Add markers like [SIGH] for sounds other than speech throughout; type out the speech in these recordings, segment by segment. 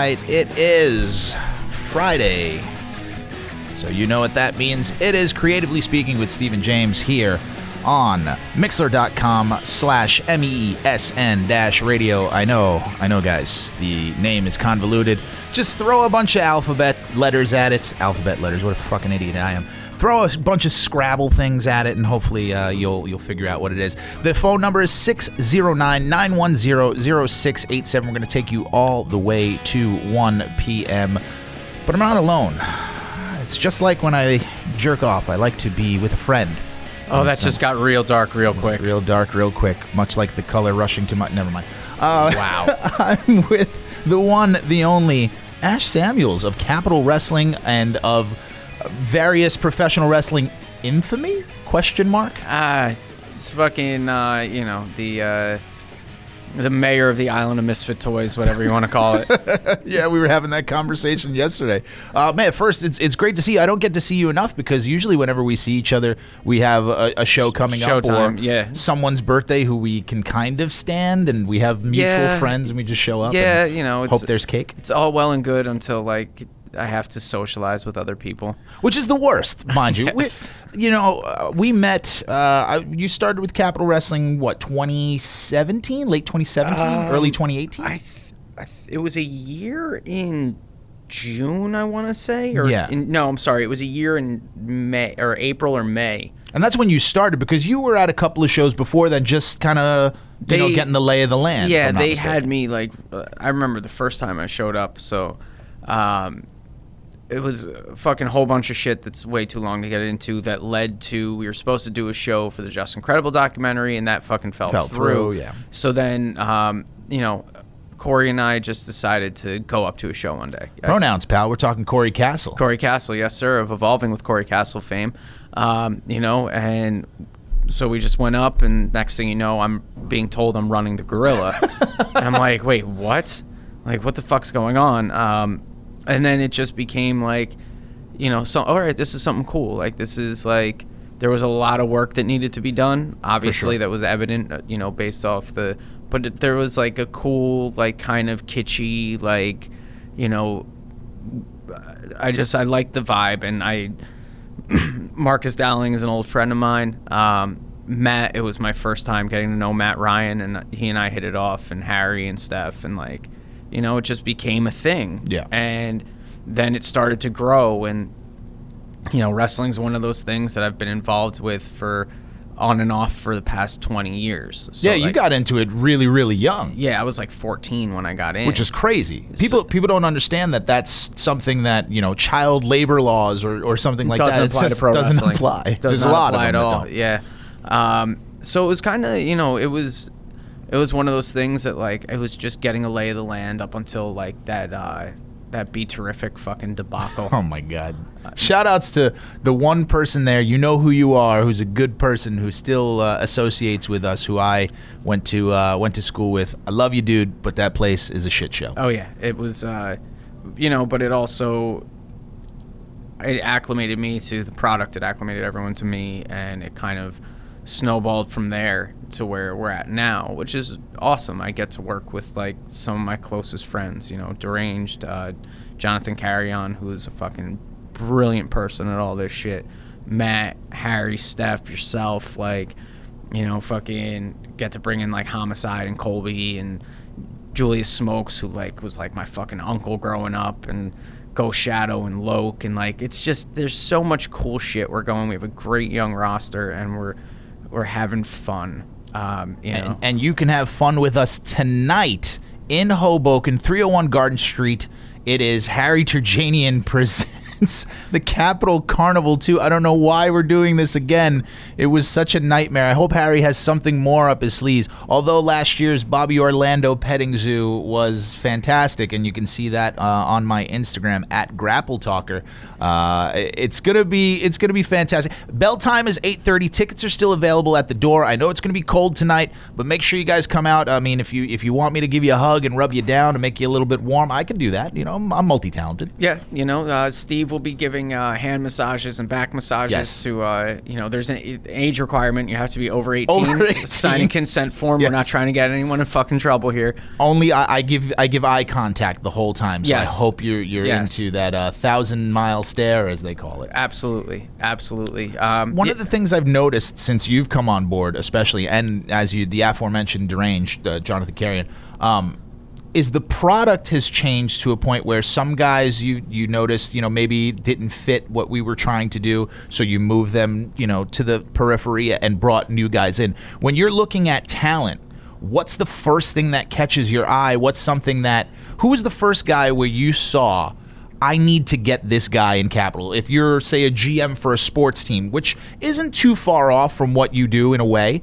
right, it is Friday. So you know what that means. It is Creatively Speaking with Stephen James here on Mixlr.com slash M-E-E-S-N dash radio. I know, I know, guys, the name is convoluted. Just throw a bunch of alphabet letters at it. Alphabet letters, what a fucking idiot I am. Throw a bunch of Scrabble things at it, and hopefully uh, you'll you'll figure out what it is. The phone number is 609-910-0687. We're going to take you all the way to 1 p.m. But I'm not alone. It's just like when I jerk off. I like to be with a friend. Oh, that just got real dark real quick. Real dark, real quick, much like the color rushing to my. Never mind. Uh, Wow. [LAUGHS] I'm with the one, the only Ash Samuels of Capital Wrestling and of various professional wrestling infamy? Question mark. Ah, it's fucking, uh, you know, the uh, the mayor of the island of misfit toys, whatever you want to call it. [LAUGHS] Yeah, we were having that conversation yesterday. Uh, man, first, it's it's great to see you. I don't get to see you enough because usually whenever we see each other, we have a, a show coming up or yeah. someone's birthday who we can kind of stand, and we have mutual Yeah. friends, and we just show up. Yeah, and you know, it's- hope there's cake, It's all well and good until like I have to socialize with other people. which is the worst, mind you. [LAUGHS] Yes. We, you know, uh, we met. Uh, I- you started with Capital Wrestling, what 2017, late 2017, early 2018. Um, I, th- I th- it was a year in June, I want to say, or Yeah. in, no, I'm sorry, it was a year in May or April or May. and that's when you started because you were at a couple of shows before then, just kind of you know getting the lay of the land. Yeah, they mistaken. had me like uh, I remember the first time I showed up, so um it was a fucking whole bunch of shit that's way too long to get into that led to we were supposed to do a show for the Just Incredible documentary and that fucking fell, Fell through, yeah. So then um, you know, Corey and I just decided to go up to a show one day. Yes. Pronouns, pal. We're talking Corey Castle. Corey Castle, yes, sir, of Evolving with Corey Castle fame. Um, you know, and so we just went up, and next thing you know, I'm being told I'm running the gorilla. [LAUGHS] and I'm like, wait, what? Like, what the fuck's going on? Um, and then it just became like, you know, so, all right, this is something cool. Like, this is like, there was a lot of work that needed to be done. Obviously, sure. that was evident, uh, you know, based off the, but it, there was like a cool, like, kind of kitschy, like, you know, I just I like the vibe, and I [CLEARS THROAT] Marcus Dowling is an old friend of mine. Um, Matt, it was my first time getting to know Matt Ryan, and he and I hit it off, and Harry and Steph, and like, you know, it just became a thing. Yeah. And then it started to grow, and you know, wrestling's one of those things that I've been involved with for on and off for the past twenty years. So, yeah, you like, got into it really, really young, Yeah, I was like fourteen when I got in, which is crazy. People people don't understand that that's something that you know child labor laws or, or something like that. doesn't that. apply to pro doesn't wrestling. apply. Does There's not a lot apply of them at all. Yeah. Um, so it was kind of you know it was it was one of those things that like it was just getting a lay of the land up until like that uh, that be terrific fucking debacle. [LAUGHS] Oh my God! Shout outs to the one person there. You know who you are. Who's a good person who still uh, associates with us. Who I went to uh, went to school with. I love you, dude, but that place is a shit show. Oh yeah, it was, uh, you know, but it also it acclimated me to the product. It acclimated everyone to me, and it kind of snowballed from there to where we're at now, which is awesome. I get to work with like some of my closest friends. You know, deranged uh, Jonathan Carrion, who's a fucking brilliant person at all this shit. Matt, Harry, Steph, yourself, like, you know, fucking get to bring in like Homicide and Colby and Julius Smokes, who like was like my fucking uncle growing up, and Ghost Shadow and Low Ki, and like it's just there's so much cool shit we're going. We have a great young roster, and we're we're having fun. Um, you know, and, and you can have fun with us tonight in Hoboken, 301 Garden Street. It is Harry Terjanian [LAUGHS] presents the Capital Carnival 2. I don't know why we're doing this again. It was such a nightmare. I hope Harry has something more up his sleeves. Although last year's Bobby Orlando Petting Zoo was fantastic, and you can see that uh, on my Instagram at Grapple Talker. Uh, it's gonna be it's gonna be fantastic. Bell time is 8:30. Tickets are still available at the door. I know it's gonna be cold tonight, but make sure you guys come out. I mean, if you if you want me to give you a hug and rub you down to make you a little bit warm, I can do that. You know, I'm, I'm multi-talented. yeah, you know, uh, Steve Dave will be giving uh, hand massages and back massages Yes. to, uh, you know, there's an age requirement. You have to be over 18. Over 18. Sign a consent form. Yes. We're not trying to get anyone in fucking trouble here. Only I, I give I give eye contact the whole time. So Yes. I hope you're you're into that uh, thousand mile stare as they call it. Absolutely. Absolutely. Um, One of the things I've noticed since you've come on board, especially, and as you the aforementioned deranged uh, Jonathan Carrion, um, is the product has changed to a point where some guys you you noticed you know maybe didn't fit what we were trying to do, so you move them you know to the periphery and brought new guys in. When you're looking at talent, what's the first thing that catches your eye? What's something that who was the first guy where you saw? I need to get this guy in capital. If you're, say, a GM for a sports team, which isn't too far off from what you do in a way,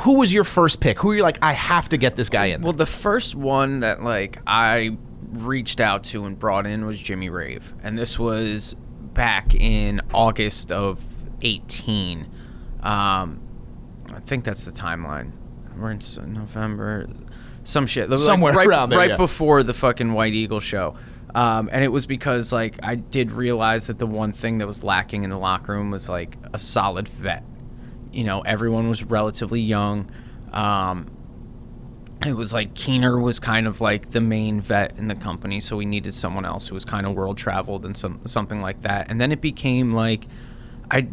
who was your first pick? Who are you like, I have to get this guy in? Well, the first one that like I reached out to and brought in was Jimmy Rave, and this was back in August of eighteen. Um, I think that's the timeline. We're in November, some shit. Like, Somewhere right, around there, right yeah. before the fucking White Eagle show. Um, and it was because like I did realize that the one thing that was lacking in the locker room was like a solid vet. You know, everyone was relatively young. Um, it was like Keener was kind of like the main vet in the company, so we needed someone else who was kind of world traveled and some something like that. And then it became like I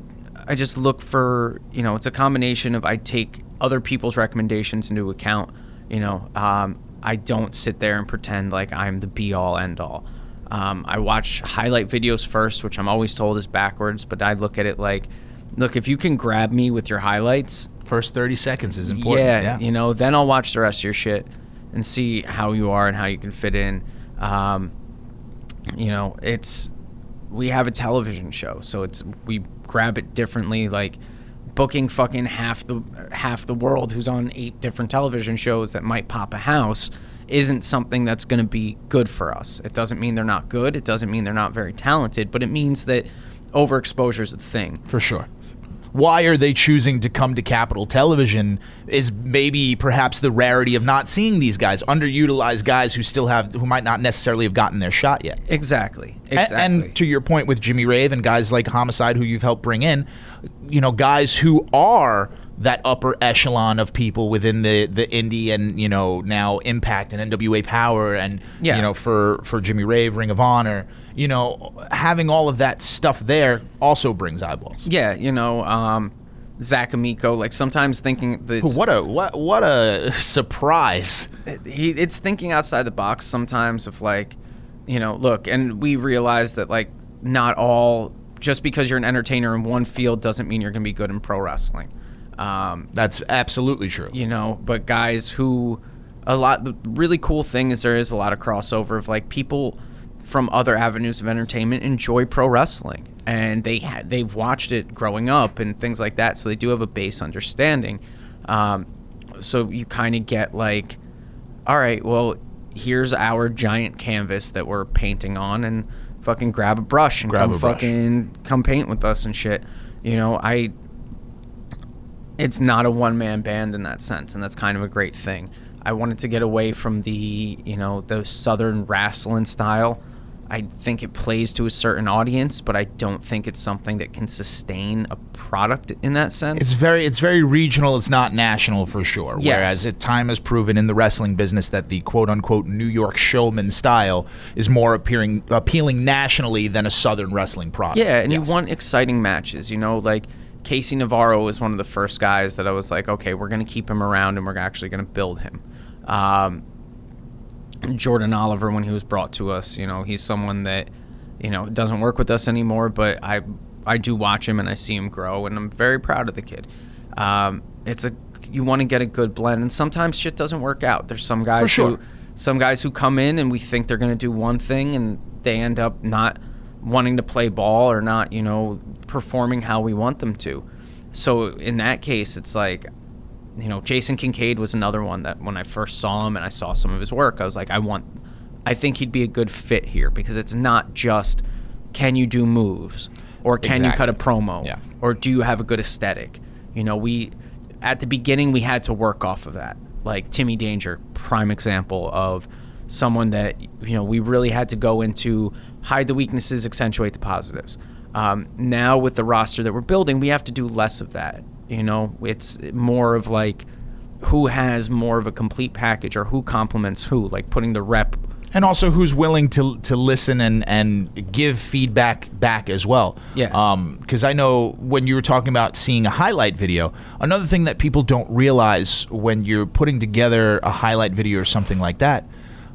I just look for you know it's a combination of I take other people's recommendations into account. You know, um, I don't sit there and pretend like I'm the be all end all. Um, I watch highlight videos first, which I'm always told is backwards, but I look at it like, look, if you can grab me with your highlights, First 30 seconds is important. yeah, Yeah. you know, then I'll watch the rest of your shit and see how you are and how you can fit in. Um, you know, it's we have a television show, so it's we grab it differently. Like booking fucking half the half the world who's on eight different television shows that might pop a house isn't something that's going to be good for us. It doesn't mean they're not good. It doesn't mean they're not very talented, but it means that overexposure is a thing. For sure. Why are they choosing to come to Capital Television is maybe perhaps the rarity of not seeing these guys, underutilized guys who still have, who might not necessarily have gotten their shot yet. Exactly. Exactly. And, to your point with Jimmy Rave and guys like Homicide, who you've helped bring in, you know, guys who are that upper echelon of people within the the indie and you know now Impact and NWA Power and Yeah. you know for for Jimmy Rave, Ring of Honor, you know, having all of that stuff there also brings eyeballs. Yeah, you know, um, Zach Amico. Like sometimes thinking that What a what what a [LAUGHS] surprise! he, it's thinking outside the box. Sometimes of like, you know, look, and we realize that like not all just because you're an entertainer in one field doesn't mean you're going to be good in pro wrestling. Um, That's absolutely true. you know, but guys who a lot the really cool thing is there is a lot of crossover of like people from other avenues of entertainment enjoy pro wrestling and they ha- they've watched it growing up and things like that so they do have a base understanding um, so you kind of get like all right well here's our giant canvas that we're painting on and fucking grab a brush and Grab come a brush. fucking come paint with us and shit you know i it's not a one man band in that sense, and that's kind of a great thing. I wanted to get away from the you know the southern wrestling style. I think it plays to a certain audience, but I don't think it's something that can sustain a product in that sense. It's very it's very regional. It's not national for sure. Yes. Whereas it, time has proven in the wrestling business that the quote unquote New York showman style is more appearing appealing nationally than a southern wrestling product. Yeah, and Yes. you want exciting matches. You know, like KC Navarro was one of the first guys that I was like, okay, we're going to keep him around and we're actually going to build him. Um, Jordan Oliver, when he was brought to us, you know, he's someone that, you know, doesn't work with us anymore, but I, I do watch him and I see him grow, and I'm very proud of the kid. Um, it's a you want to get a good blend, and sometimes shit doesn't work out. There's some guys sure. who some guys who come in and we think they're going to do one thing and they end up not wanting to play ball or not, you know, performing how we want them to. So in that case, it's like, you know, Jason Kincaid was another one that when I first saw him and I saw some of his work, I was like, I want, I think he'd be a good fit here because it's not just can you do moves or can you cut a promo Yeah. or do you have a good aesthetic? You know, we at the beginning we had to work off of that. Like Timmy Danger, prime example of someone that you know we really had to go into hide the weaknesses, accentuate the positives. Um, now with the roster that we're building, we have to do less of that. You know, it's more of like who has more of a complete package or who complements who, like putting the rep and also who's willing to to listen and and give feedback back as well. Yeah. Um, because I know when you were talking about seeing a highlight video, another thing that people don't realize when you're putting together a highlight video or something like that,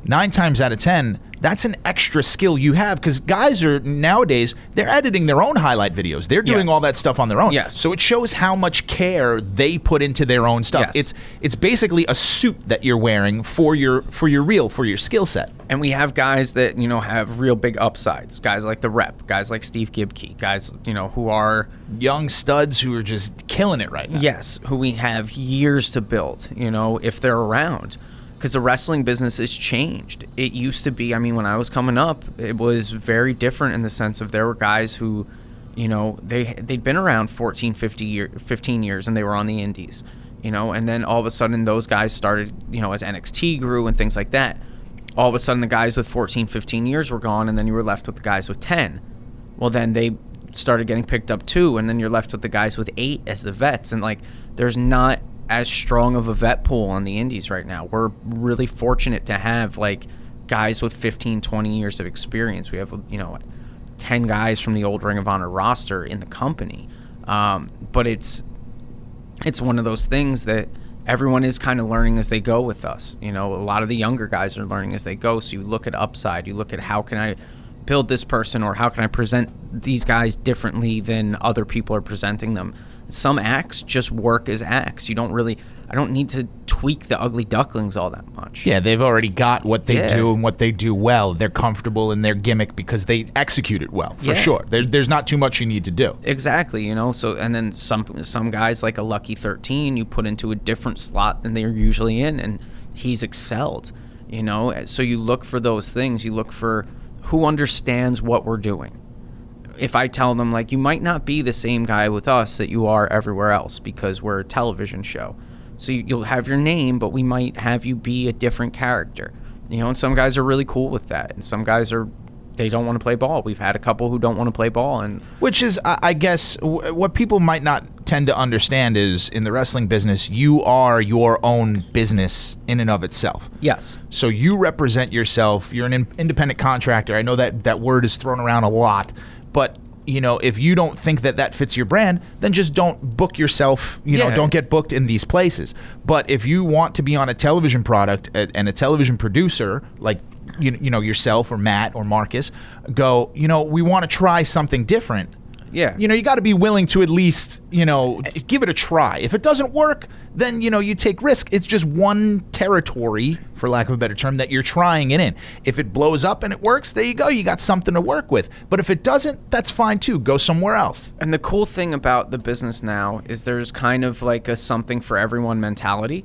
nine times out of ten, that's an extra skill you have because guys are nowadays they're editing their own highlight videos. They're doing Yes. all that stuff on their own. Yes. So it shows how much care they put into their own stuff. Yes. It's it's basically a suit that you're wearing for your for your reel for your skill set. And we have guys that, you know, have real big upsides. Guys like the rep, guys like Steve Gibkey, guys, you know, who are young studs who are just killing it right now. Yes, who we have years to build, you know, if they're around. Because the wrestling business has changed. It used to be, I mean, when I was coming up, it was very different in the sense of there were guys who, you know, they they'd been around 14, 50 year, 15 years and they were on the indies, you know, and then all of a sudden those guys started, you know, as NXT grew and things like that. All of a sudden the guys with 14, 15 years were gone and then you were left with the guys with 10. Well, then they started getting picked up too, and then you're left with the guys with eight as the vets, and like there's not as strong of a vet pool on the indies right now. We're really fortunate to have like guys with 15, 20 years of experience. We have you know 10 guys from the old Ring of Honor roster in the company, um, but it's it's one of those things that everyone is kind of learning as they go with us. You know, a lot of the younger guys are learning as they go. So you look at upside, you look at how can I build this person or how can I present these guys differently than other people are presenting them. Some acts just work as acts. You don't really I don't need to tweak the ugly ducklings all that much. Yeah, they've already got what they Yeah. do and what they do well. They're comfortable in their gimmick because they execute it well, for Yeah. sure. There, there's not too much you need to do. Exactly, you know. So and then some some guys like a Lucky Thirteen, you put into a different slot than they're usually in, and he's excelled. You know, so you look for those things. You look for who understands what we're doing. If I tell them like you might not be the same guy with us that you are everywhere else because we're a television show, so you, you'll have your name, but we might have you be a different character. You know, and some guys are really cool with that, and some guys are they don't want to play ball. We've had a couple who don't want to play ball, and Which is, I I guess, what people might not tend to understand is in the wrestling business, you are your own business in and of itself. yes, So you represent yourself. You're an independent contractor. I know that that word is thrown around a lot, but you know, if you don't think that that fits your brand, then just don't book yourself. You know, don't get booked in these places. But if you want to be on a television product and a television producer like you, you know yourself or Matt or Marcus go, you know, we want to try something different. Yeah. You know, you got to be willing to at least, you know, give it a try. If it doesn't work, then, you know, you take risk. It's just one territory, for lack of a better term, that you're trying it in. If it blows up and it works, there you go. You got something to work with. But if it doesn't, that's fine too. Go somewhere else. And the cool thing about the business now is there's kind of like a something for everyone mentality,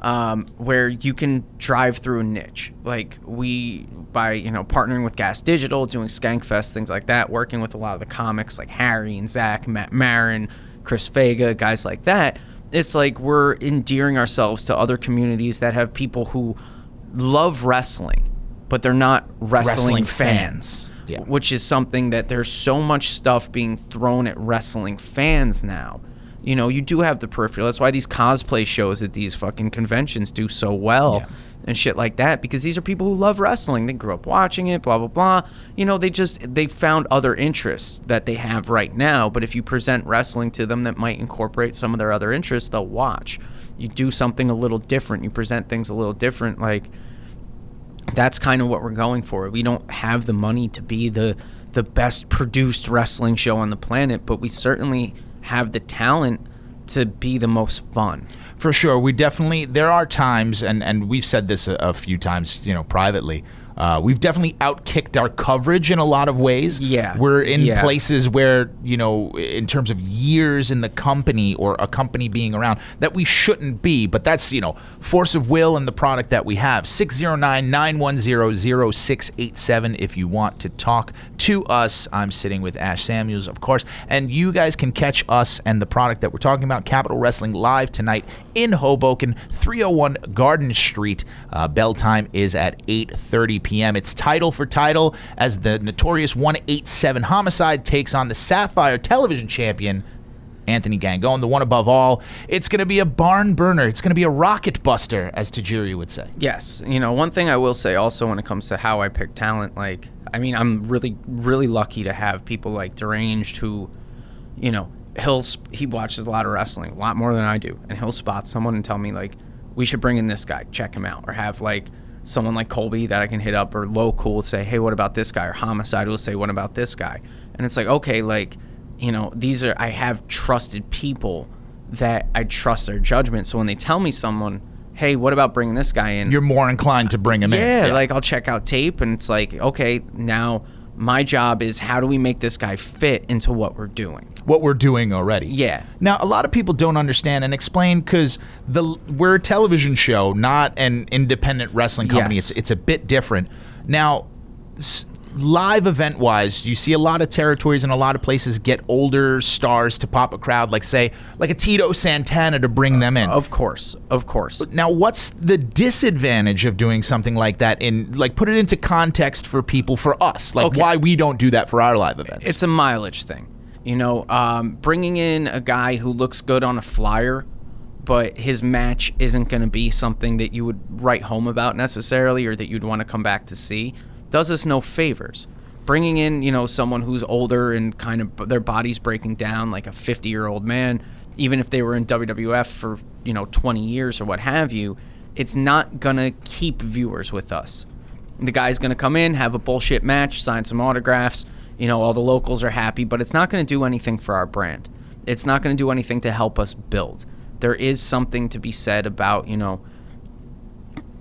um, where you can drive through a niche. Like we, by you know partnering with Gas Digital, doing Skankfest, things like that, working with a lot of the comics like Harry and Zach, Matt Marin, Chris Vega, guys like that. It's like we're endearing ourselves to other communities that have people who love wrestling, but they're not wrestling, Wrestling fans fans. Yeah. which is something that there's so much stuff being thrown at wrestling fans now. You know, you do have the peripheral. That's why these cosplay shows at these fucking conventions do so well Yeah. and shit like that because these are people who love wrestling. They grew up watching it, blah blah blah. You know, they just they found other interests that they have right now, but if you present wrestling to them that might incorporate some of their other interests, they'll watch. You do something a little different, you present things a little different like that's kind of what we're going for. We don't have the money to be the the best produced wrestling show on the planet, but we certainly have the talent to be the most fun. For sure, we definitely there are times, and and we've said this a, a few times, you know, privately. Uh, we've definitely outkicked our coverage in a lot of ways. Yeah. we're in Yeah. places where you know, in terms of years in the company or a company being around, that we shouldn't be. But that's you know, force of will and the product that we have. 609-910-0687 If you want to talk to us, I'm sitting with Ash Samuels, of course, and you guys can catch us and the product that we're talking about, Capital Wrestling, live tonight in Hoboken, 301 Garden Street. Uh, bell time is at 8:30 p.m. It's title for title as the notorious 187 Homicide takes on the Sapphire Television Champion Anthony Gangone, the one above all. It's going to be a barn burner. It's going to be a rocket buster, as Tajiri would say. Yes, you know, one thing I will say also when it comes to how I pick talent, like, I mean, I'm really, really lucky to have people like Deranged who, you know, he'll he watches a lot of wrestling, a lot more than I do, and he'll spot someone and tell me like, we should bring in this guy, check him out, or have like someone like Colby that I can hit up, or Low Cool say, hey, what about this guy, or Homicide will say, what about this guy, and it's like, okay, like you know, these are I have trusted people that I trust their judgment. So when they tell me someone, hey, what about bringing this guy in? You're more inclined to bring him yeah, in. Yeah, like I'll check out tape and it's like, okay, now my job is how do we make this guy fit into what we're doing? What we're doing already. Yeah. Now, a lot of people don't understand and explain because the we're a television show, not an independent wrestling company. Yes. It's it's a bit different. Now, live event wise, you see a lot of territories and a lot of places get older stars to pop a crowd, like say, like a Tito Santana to bring them in. Of course, of course. Now, what's the disadvantage of doing something like that? In like, put it into context for people, for us, like Okay. why we don't do that for our live events. It's a mileage thing. You know, um, bringing in a guy who looks good on a flyer, but his match isn't going to be something that you would write home about necessarily or that you'd want to come back to see, does us no favors. Bringing in, you know, someone who's older and kind of their body's breaking down, like a 50 year old man, even if they were in WWF for, you know, 20 years or what have you, it's not going to keep viewers with us. The guy's going to come in, have a bullshit match, sign some autographs. You know, all the locals are happy, but it's not going to do anything for our brand. It's not going to do anything to help us build. There is something to be said about, you know,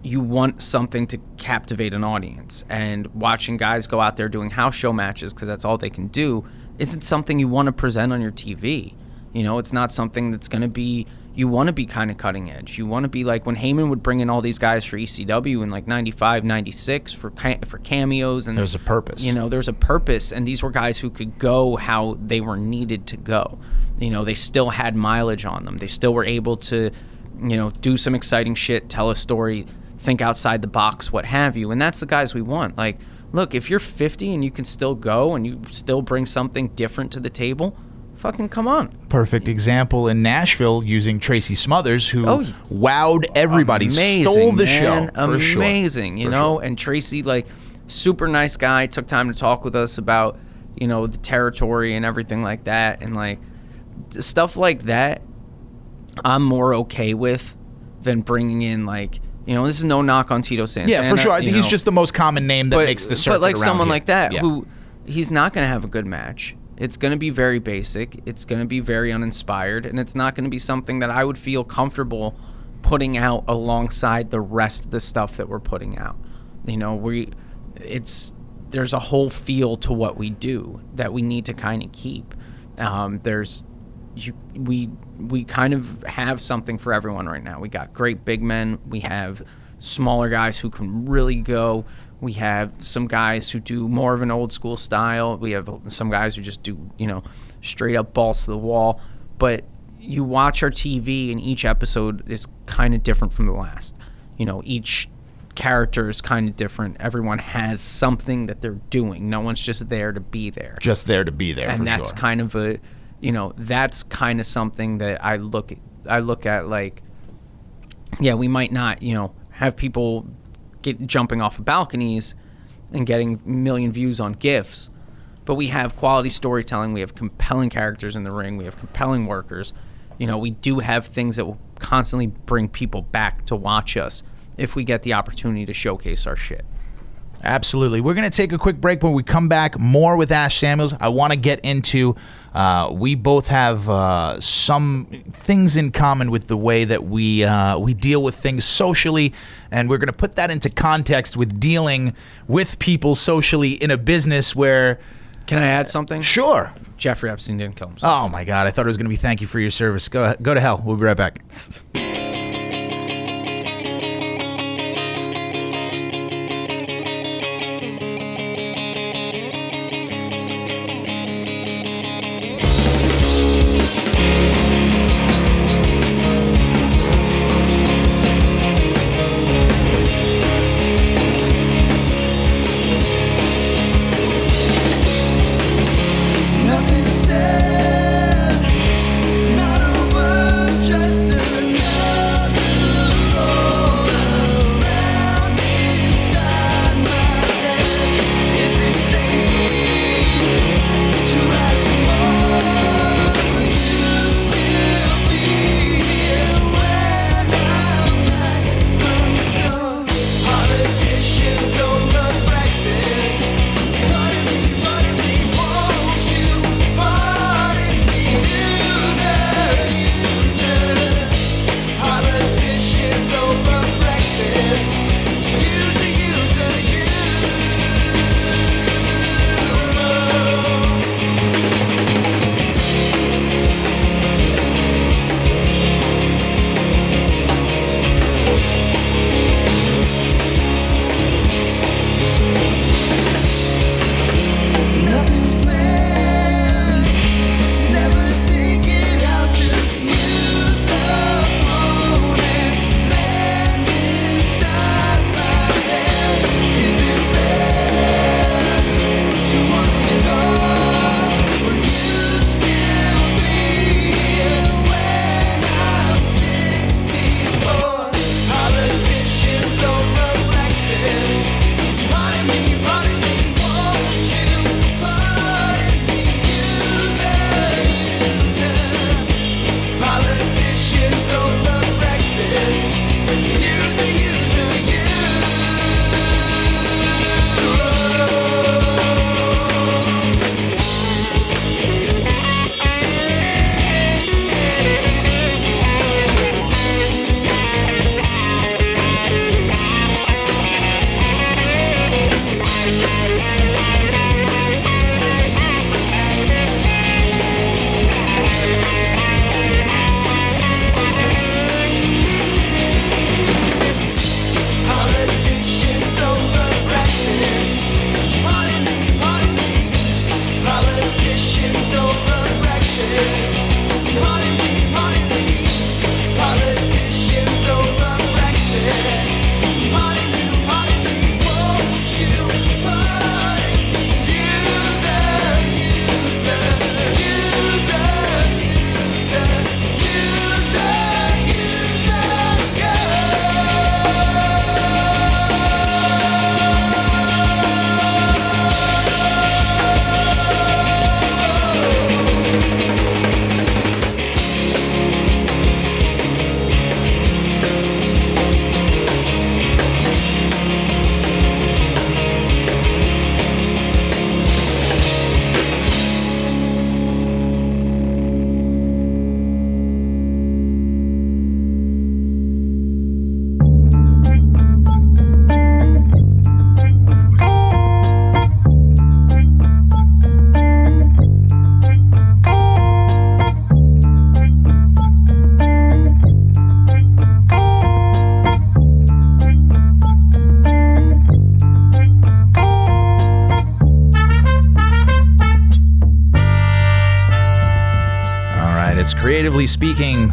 you want something to captivate an audience. And watching guys go out there doing house show matches because that's all they can do isn't something you want to present on your TV. You know, it's not something that's going to be, you want to be kind of cutting edge. You want to be like when Heyman would bring in all these guys for ECW in like 95, 96 for, for cameos. And There's a purpose. You know, there's a purpose. And these were guys who could go how they were needed to go. You know, they still had mileage on them. They still were able to, you know, do some exciting shit, tell a story, think outside the box, what have you. And that's the guys we want. Like, look, if you're 50 and you can still go and you still bring something different to the table, fucking come on. perfect example in Nashville using Tracy Smothers, who Oh, wowed everybody, Amazing, stole the man. show. For sure. Amazing, you For know. sure. And Tracy, like, super nice guy, took time to talk with us about, you know, the territory and everything like that, and like stuff like that. I'm more okay with than bringing in like, you know, this is no knock on Tito Santana. Yeah, for sure. I think he's just the most common name that makes the circuit But like someone here. like that Yeah. who he's not going to have a good match. It's going to be very basic. It's going to be very uninspired, and it's not going to be something that I would feel comfortable putting out alongside the rest of the stuff that we're putting out. You know, we it's there's a whole feel to what we do that we need to kind of keep. Um, there's you, we we kind of have something for everyone right now. We got great big men. We have smaller guys who can really go. We have some guys who do more of an old school style. We have some guys who just do you know straight up balls to the wall. But you watch our TV, and each episode is kind of different from the last. You know, each character is kind of different. Everyone has something that they're doing. No one's just there to be there just there to be there. and that's sure. kind of a you know that's kind of something that i look i look at like yeah we might not you know have people get jumping off of balconies and getting million views on gifs but we have quality storytelling we have compelling characters in the ring we have compelling workers you know we do have things that will constantly bring people back to watch us if we get the opportunity to showcase our shit Absolutely. We're going to take a quick break. When we come back, more with Ash Samuels. I want to get into. Uh, we both have uh, some things in common with the way that we uh, we deal with things socially, and we're going to put that into context with dealing with people socially in a business where, can i add something sure. jeffrey epstein didn't kill himself Oh my God! I thought it was going to be thank you for your service. Go go to hell. We'll be right back. [LAUGHS]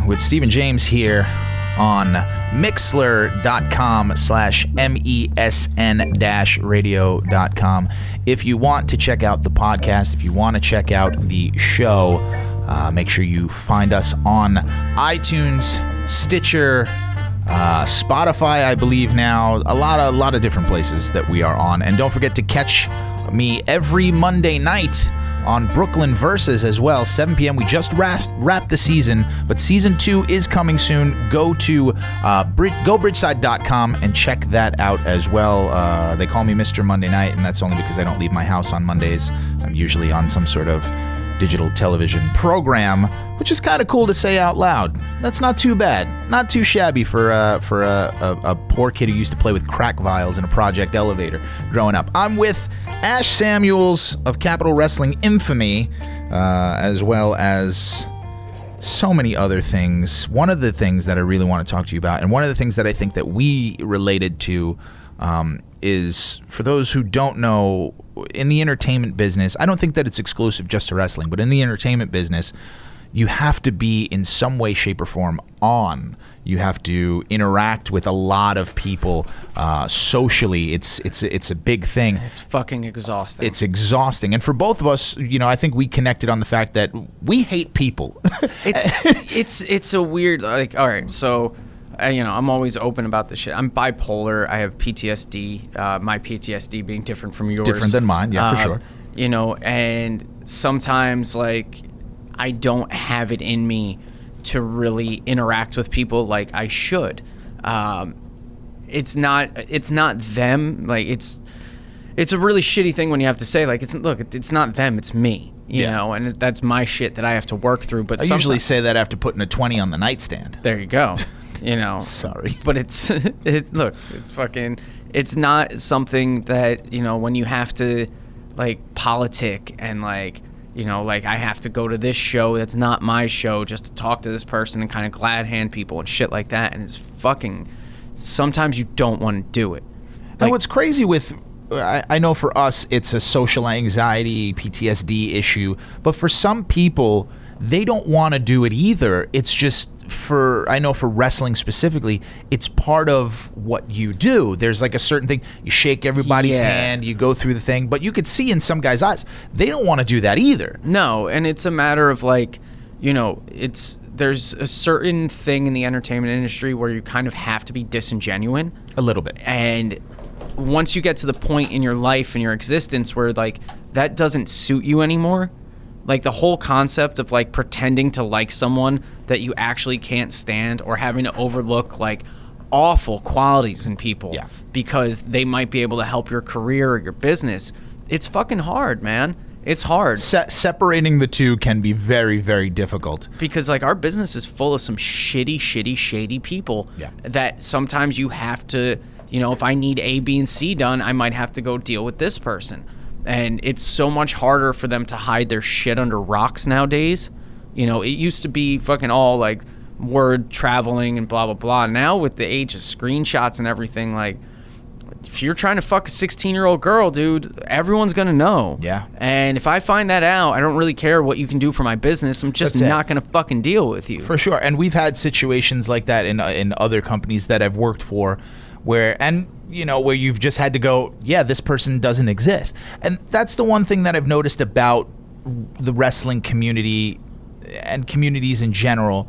with Stephen James here on mixlr.com slash M-E-S-N dash radio.com. If you want to check out the podcast, if you want to check out the show, uh, make sure you find us on iTunes, Stitcher, uh, Spotify, I believe now, a lot of a lot of different places that we are on. And don't forget to catch me every Monday night on Brooklyn Versus as well, 7 p.m. We just wrapped, wrapped the season, but season two is coming soon. Go to uh, Brid- gobridgeside.com and check that out as well. Uh, they call me Mr. Monday Night, and that's only because I don't leave my house on Mondays. I'm usually on some sort of digital television program, which is kind of cool to say out loud. That's not too bad, not too shabby for uh, for a, a, a poor kid who used to play with crack vials in a project elevator growing up. I'm with Ash Samuels of Capital Wrestling Infamy, uh, as well as so many other things. One of the things that I really want to talk to you about, and one of the things that I think that we related to, um, is for those who don't know, in the entertainment business, I don't think that it's exclusive just to wrestling, but in the entertainment business, you have to be in some way, shape, or form on. You have to interact with a lot of people uh, socially. It's it's it's a big thing. It's fucking exhausting. It's exhausting, and for both of us, you know, I think we connected on the fact that we hate people. [LAUGHS] it's it's it's a weird like all right so uh, you know i'm always open about this shit. I'm bipolar. I have ptsd uh, my ptsd being different from yours. Different than mine, yeah, for Uh, sure. you know and sometimes like i don't have it in me to really interact with people like i should. Um, it's not it's not them. Like it's it's a really shitty thing when you have to say like it's look it's not them it's me you Yeah. know and that's my shit that i have to work through but I usually say that after putting a twenty on the nightstand. there you go [LAUGHS] you know Sorry. [LAUGHS] but it's [LAUGHS] it look it's fucking it's not something that you know when you have to like politic and like you know like i have to go to this show that's not my show just to talk to this person and kind of glad hand people and shit like that and it's fucking sometimes you don't want to do it and Like- what's crazy with I, I know for us it's a social anxiety PTSD issue, but for some people they don't want to do it either. It's just for I know for wrestling specifically, it's part of what you do. There's like a certain thing you shake everybody's Yeah. hand, you go through the thing, but you could see in some guys' eyes they don't want to do that either. No, and it's a matter of like, you know, it's there's a certain thing in the entertainment industry where you kind of have to be disingenuine. A little bit. And once you get to the point in your life and your existence where like that doesn't suit you anymore, like the whole concept of like pretending to like someone that you actually can't stand or having to overlook like awful qualities in people Yeah. because they might be able to help your career or your business. It's fucking hard, man. It's hard. Se- separating the two can be very very difficult. because like our business is full of some shitty shitty shady people Yeah. that sometimes you have to you know if i need a b and c done i might have to go deal with this person and it's so much harder for them to hide their shit under rocks nowadays you know it used to be fucking all like word traveling and blah blah blah now with the age of screenshots and everything like if you're trying to fuck a 16 year old girl, dude, everyone's gonna know. Yeah. And if I find that out, I don't really care what you can do for my business. I'm just That's it. not gonna fucking deal with you. For sure, and we've had situations like that in uh, in other companies that I've worked for, where and you know where you've just had to go, yeah, this person doesn't exist, and that's the one thing that I've noticed about the wrestling community and communities in general.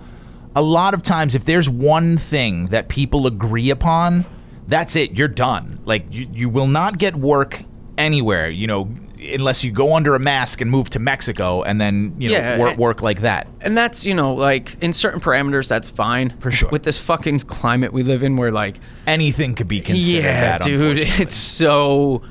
A lot of times, if there's one thing that people agree upon, that's it. You're done. Like you, you will not get work anywhere. You know. Unless you go under a mask and move to Mexico and then you know Yeah, work, work like that. and that's you know like in certain parameters, that's fine For sure. With this fucking climate we live in, where like anything could be considered yeah, that. dude, it's so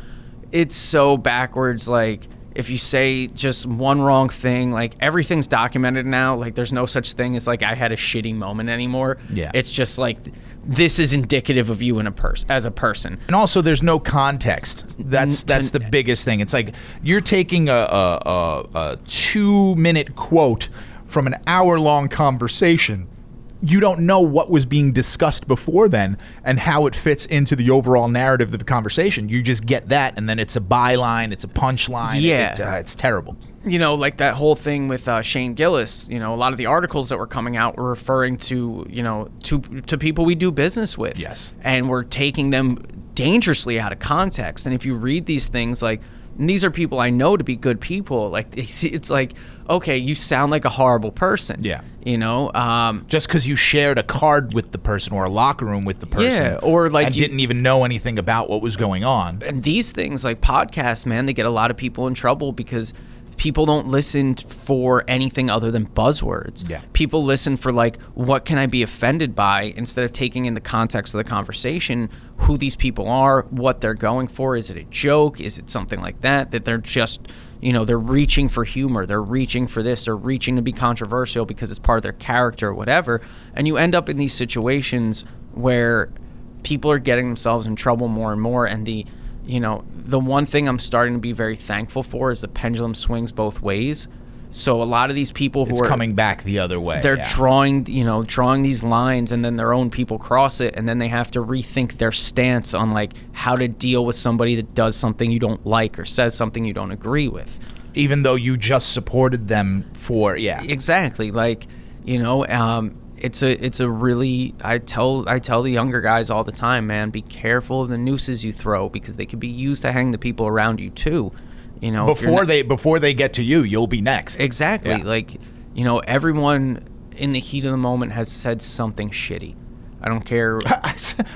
it's so backwards. Like if you say just one wrong thing, like everything's documented now. Like there's no such thing as like I had a shitty moment anymore. Yeah. it's just like this is indicative of you in a person as a person. and also there's no context. That's that's the biggest thing. It's like you're taking a a, a, a two minute quote from an hour long conversation. You don't know what was being discussed before then and how it fits into the overall narrative of the conversation. You just get that, and then it's a byline, it's a punchline. Yeah. it, uh, it's terrible. You know, like that whole thing with uh, Shane Gillis. You know, a lot of the articles that were coming out were referring to you know to to people we do business with. Yes. and we're taking them dangerously out of context. And if you read these things, like and these are people I know to be good people, like it's, [LAUGHS] it's like okay, you sound like a horrible person. Yeah. you know. Um, Just because you shared a card with the person or a locker room with the person, Yeah, or like and you- didn't even know anything about what was going on. and these things like podcasts, man, they get a lot of people in trouble because people don't listen for anything other than buzzwords. Yeah. People listen for like what can I be offended by instead of taking in the context of the conversation who these people are, what they're going for, is it a joke, is it something like that that they're just you know, they're reaching for humor, they're reaching for this, they're reaching to be controversial because it's part of their character or whatever. And you end up in these situations where people are getting themselves in trouble more and more and the you know the one thing i'm starting to be very thankful for is the pendulum swings both ways so a lot of these people who It's are coming back the other way. they're yeah. drawing you know drawing these lines and then their own people cross it and then they have to rethink their stance on like how to deal with somebody that does something you don't like or says something you don't agree with even though you just supported them for yeah. exactly like you know um it's a it's a really I tell I tell the younger guys all the time, man, be careful of the nooses you throw because they could be used to hang the people around you too. You know, Before not- they before they get to you, you'll be next. exactly Yeah. like you know everyone in the heat of the moment has said something shitty. I don't care. [LAUGHS]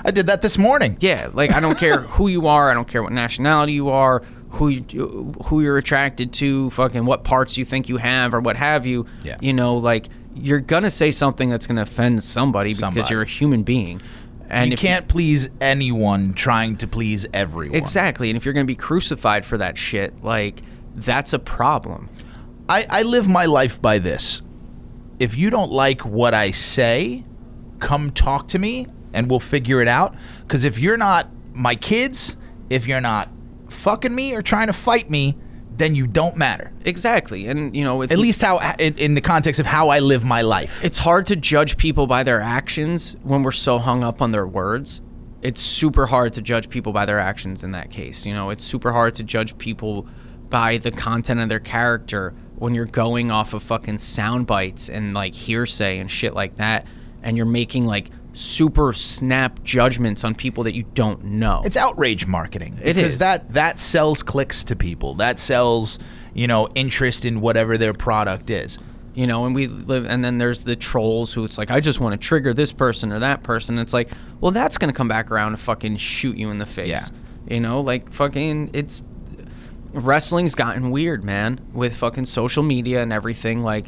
I did that this morning. Yeah, like I don't care [LAUGHS] who you are. I don't care what nationality you are, who you, who you're attracted to, fucking what parts you think you have or what have you. Yeah. You know, like you're gonna say something that's gonna offend somebody, Somebody. because you're a human being. And you can't please anyone trying to please everyone. exactly, and if you're gonna be crucified for that shit, like that's a problem. I, I live my life by this. If you don't like what I say, come talk to me and we'll figure it out. Because if you're not my kids, if you're not fucking me or trying to fight me, then you don't matter. Exactly, and you know, it's At least how in, in the context of how I live my life. it's hard to judge people by their actions when we're so hung up on their words. It's super hard to judge people by their actions in that case. You know, it's super hard to judge people by the content of their character when you're going off of fucking sound bites and like hearsay and shit like that and you're making like super snap judgments on people that you don't know. It's outrage marketing. It because is. that that sells clicks to people. That sells, you know, interest in whatever their product is. you know and we live and then there's the trolls who it's like i just want to trigger this person or that person it's like well that's gonna come back around and fucking shoot you in the face Yeah. you know like fucking it's wrestling's gotten weird man with fucking social media and everything like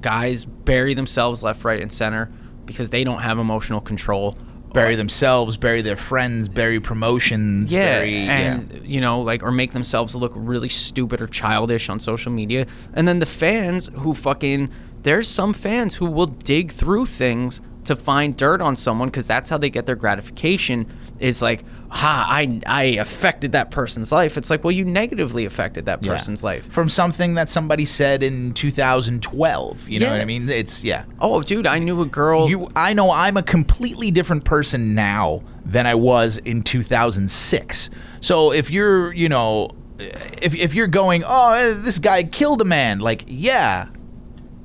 guys bury themselves left right and center because they don't have emotional control Bury themselves, bury their friends, bury promotions, yeah, bury and you know, like, or make themselves look really stupid or childish on social media. And then the fans who fucking, there's some fans who will dig through things to find dirt on someone because that's how they get their gratification. Is like, ha, I I affected that person's life. It's like, well, you negatively affected that Yeah. person's life. from something that somebody said in 2012. You know what I mean? It's yeah. Oh, dude, I knew a girl. You, I know I'm a completely different person now than I was in 2006. So if you're, you know, if if you're going, oh, this guy killed a man, like, yeah,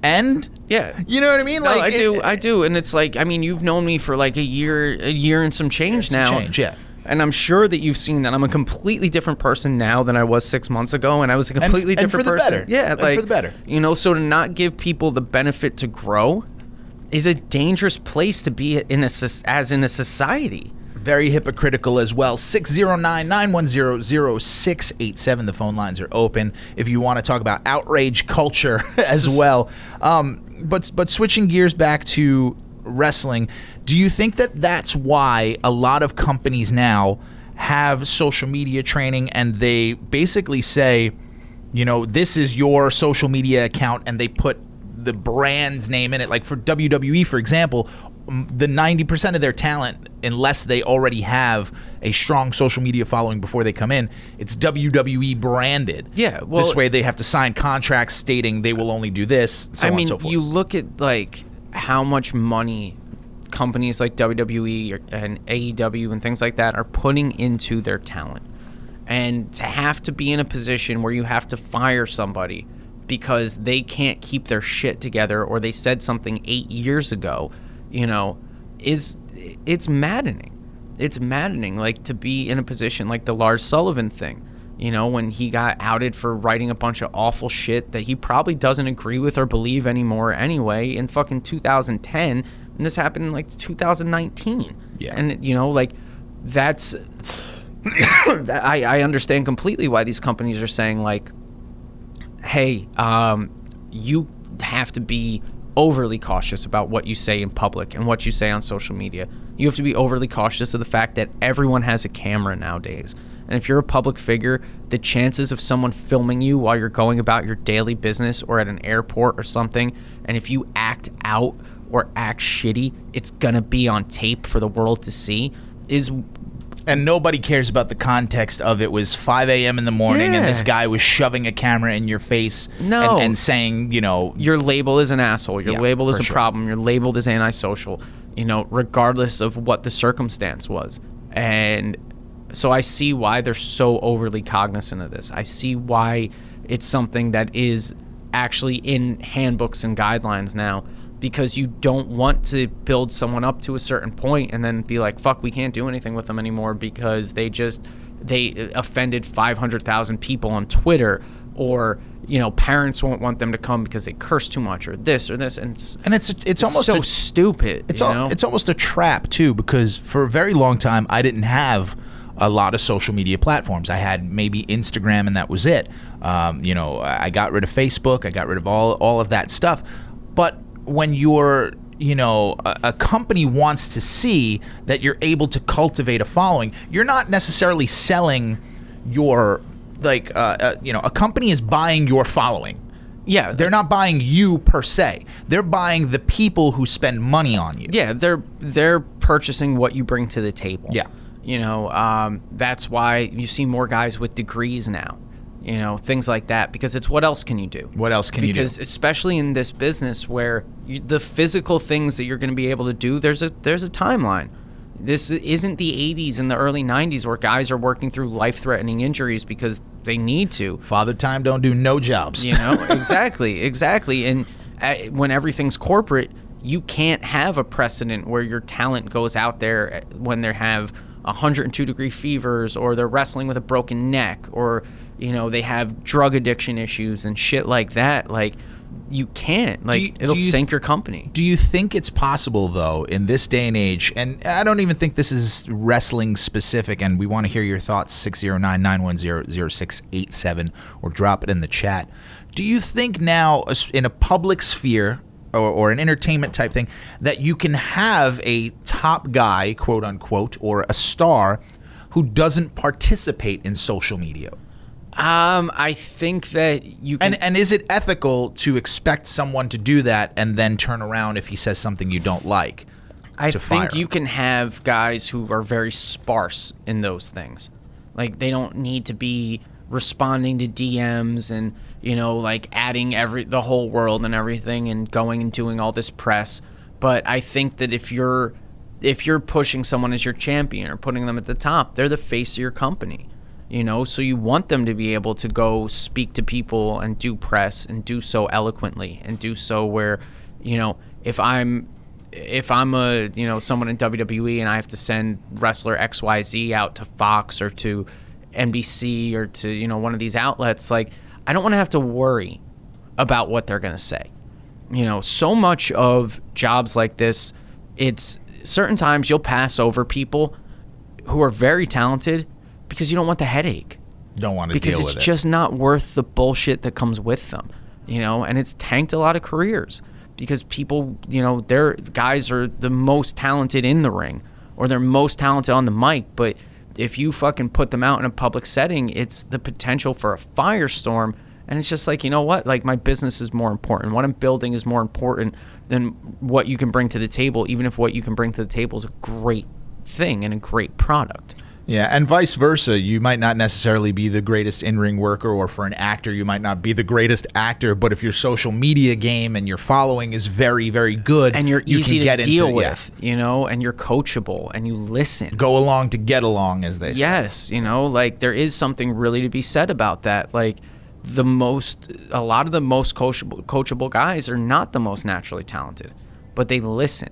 and yeah. you know what I mean? No, Like, I do, it- I do, and it's like I mean, you've known me for like a year, a year and some change Some now. change, yeah. And I'm sure that you've seen that I'm a completely different person now than I was six months ago, and I was a completely and different for the person. better. Yeah, And for the better. You know, so to not give people the benefit to grow is a dangerous place to be in a as in a society. Very hypocritical as well. 609-910-0687. The phone lines are open if you want to talk about outrage culture [LAUGHS] as well. Um, but but switching gears back to wrestling, do you think that that's why a lot of companies now have social media training and they basically say, you know, this is your social media account and they put the brand's name in it. Like for WWE, for example, the 90% of their talent, unless they already have a strong social media following before they come in, it's WWE branded. Yeah, well- this way they have to sign contracts stating they will only do this. So I on mean, and so forth. you look at like how much money companies like WWE and AEW and things like that are putting into their talent. And to have to be in a position where you have to fire somebody because they can't keep their shit together or they said something 8 years ago, you know, is it's maddening. It's maddening like to be in a position like the Lars Sullivan thing. You know, when he got outed for writing a bunch of awful shit that he probably doesn't agree with or believe anymore anyway in fucking 2010 and this happened in like 2019. Yeah. And you know, like that's [COUGHS] I I understand completely why these companies are saying like hey, um, you have to be overly cautious about what you say in public and what you say on social media. You have to be overly cautious of the fact that everyone has a camera nowadays. And if you're a public figure, the chances of someone filming you while you're going about your daily business or at an airport or something, and if you act out or act shitty, it's gonna be on tape for the world to see, is and nobody cares about the context of it was 5 a.m. in the morning and this Yeah. guy was shoving a camera in your face No. and, and saying, you know, your label is an asshole. Your Yeah, label is for a sure. problem. You're labeled as antisocial, you know, regardless of what the circumstance was. And so I see why they're so overly cognizant of this. I see why it's something that is actually in handbooks and guidelines now because you don't want to build someone up to a certain point and then be like fuck we can't do anything with them anymore because they just they offended 500,000 people on Twitter or you know parents won't want them to come because they curse too much or this or this and it's, and it's it's almost so a, stupid it's you al- know? it's almost a trap too because for a very long time I didn't have a lot of social media platforms. I had maybe Instagram and that was it. Um, you know, I I got rid of Facebook. I got rid of all all of that stuff. But when you're you know a, a company wants to see that you're able to cultivate a following, you're not necessarily selling your like uh, uh, you know a company is buying your following. yeah They're not buying you per se. They're buying the people who spend money on you. yeah they're they're purchasing what you bring to the table Yeah. you know um, that's why you see more guys with degrees now you know things like that because it's what else can you do What else can you do? because especially in this business where you, the physical things that you're going to be able to do there's a there's a timeline this isn't the 80s and the early 90s where guys are working through life-threatening injuries because they need to Father Time don't do no jobs. you know [LAUGHS] exactly exactly and uh, when everything's corporate you can't have a precedent where your talent goes out there uh, when they have 102 degree fevers or they're wrestling with a broken neck or you know they have drug addiction issues and shit like that like you can't like you- it'll you- sink your company Do you think it's possible though in this day and age and I don't even think this is wrestling specific and we want to hear your thoughts 609-910-0687 or drop it in the chat. Do you think now in a public sphere or, or an entertainment type thing that you can have a top guy, quote unquote, or a star who doesn't participate in social media? Um i think that you can And and is it ethical to expect someone to do that and then turn around if he says something you don't like? I think fire you can have guys who are very sparse in those things. Like they don't need to be responding to DMs and you know like adding every the whole world and everything and going and doing all this press. But I think that if you're if you're pushing someone as your champion or putting them at the top, they're the face of your company. You know, so you want them to be able to go speak to people and do press and do so eloquently and do so where, you know, if I'm if I'm a you know someone in WWE and I have to send wrestler XYZ out to Fox or to NBC or to you know one of these outlets like I don't want to have to worry about what they're going to say. You know, so much of jobs like this it's certain times you'll pass over people who are very talented because you don't want the headache. Don't want to because deal it's with it. just not worth the bullshit that comes with them you know? And it's tanked a lot of careers because people you know their guys are the most talented in the ring or they're most talented on the mic but if you fucking put them out in a public setting it's the potential for a firestorm. And it's just like you know what? Like my business is more important. What i'm building is more important than what you can bring to the table even if what you can bring to the table is a great thing and a great product Yeah, and vice versa. You might not necessarily be the greatest in ring worker, or for an actor, you might not be the greatest actor. But if your social media game and your following is very, very good, and you're you easy can to get deal into, yeah, with, you know, and you're coachable and you listen. go along to get along, as they say. Yes, you know, like there is something really to be said about that. Like, the most a lot of the most coachable, coachable guys are not the most naturally talented, but they listen.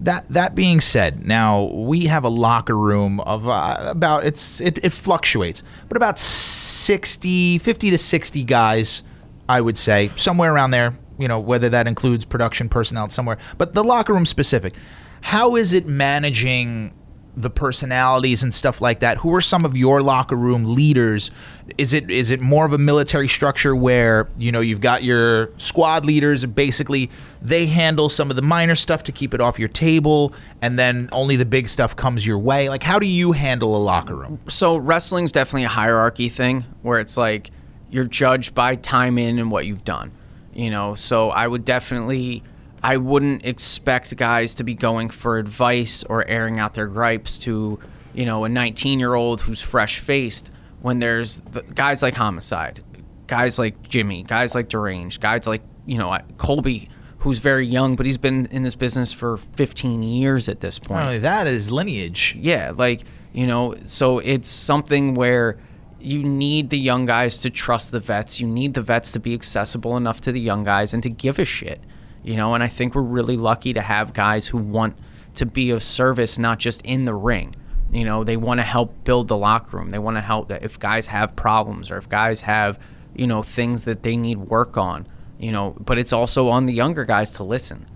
That that being said, now we have a locker room of uh, about it's it, it fluctuates, but about 60, 50 to 60 guys, I would say, somewhere around there, you know, whether that includes production personnel somewhere, but the locker room specific. How is it managing the personalities and stuff like that? Who are some of your locker room leaders? Is it is it more of a military structure where you know you've got your squad leaders? Basically, they handle some of the minor stuff to keep it off your table, and then only the big stuff comes your way. Like, how do you handle a locker room? So wrestling's definitely a hierarchy thing where it's like you're judged by time in and what you've done. You know, so I would definitely I wouldn't expect guys to be going for advice or airing out their gripes to, you know, a 19 year old who's fresh faced when there's the, guys like Homicide, guys like Jimmy, guys like Deranged, guys like, you know, Colby, who's very young, but he's been in this business for 15 years at this point. Not only that is lineage. Yeah, like, you know, so it's something where you need the young guys to trust the vets. You need the vets to be accessible enough to the young guys and to give a shit you know, and I think we're really lucky to have guys who want to be of service, not just in the ring. You know, they want to help build the locker room. They want to help that if guys have problems or if guys have, you know, things that they need work on, you know, but it's also on the younger guys to listen.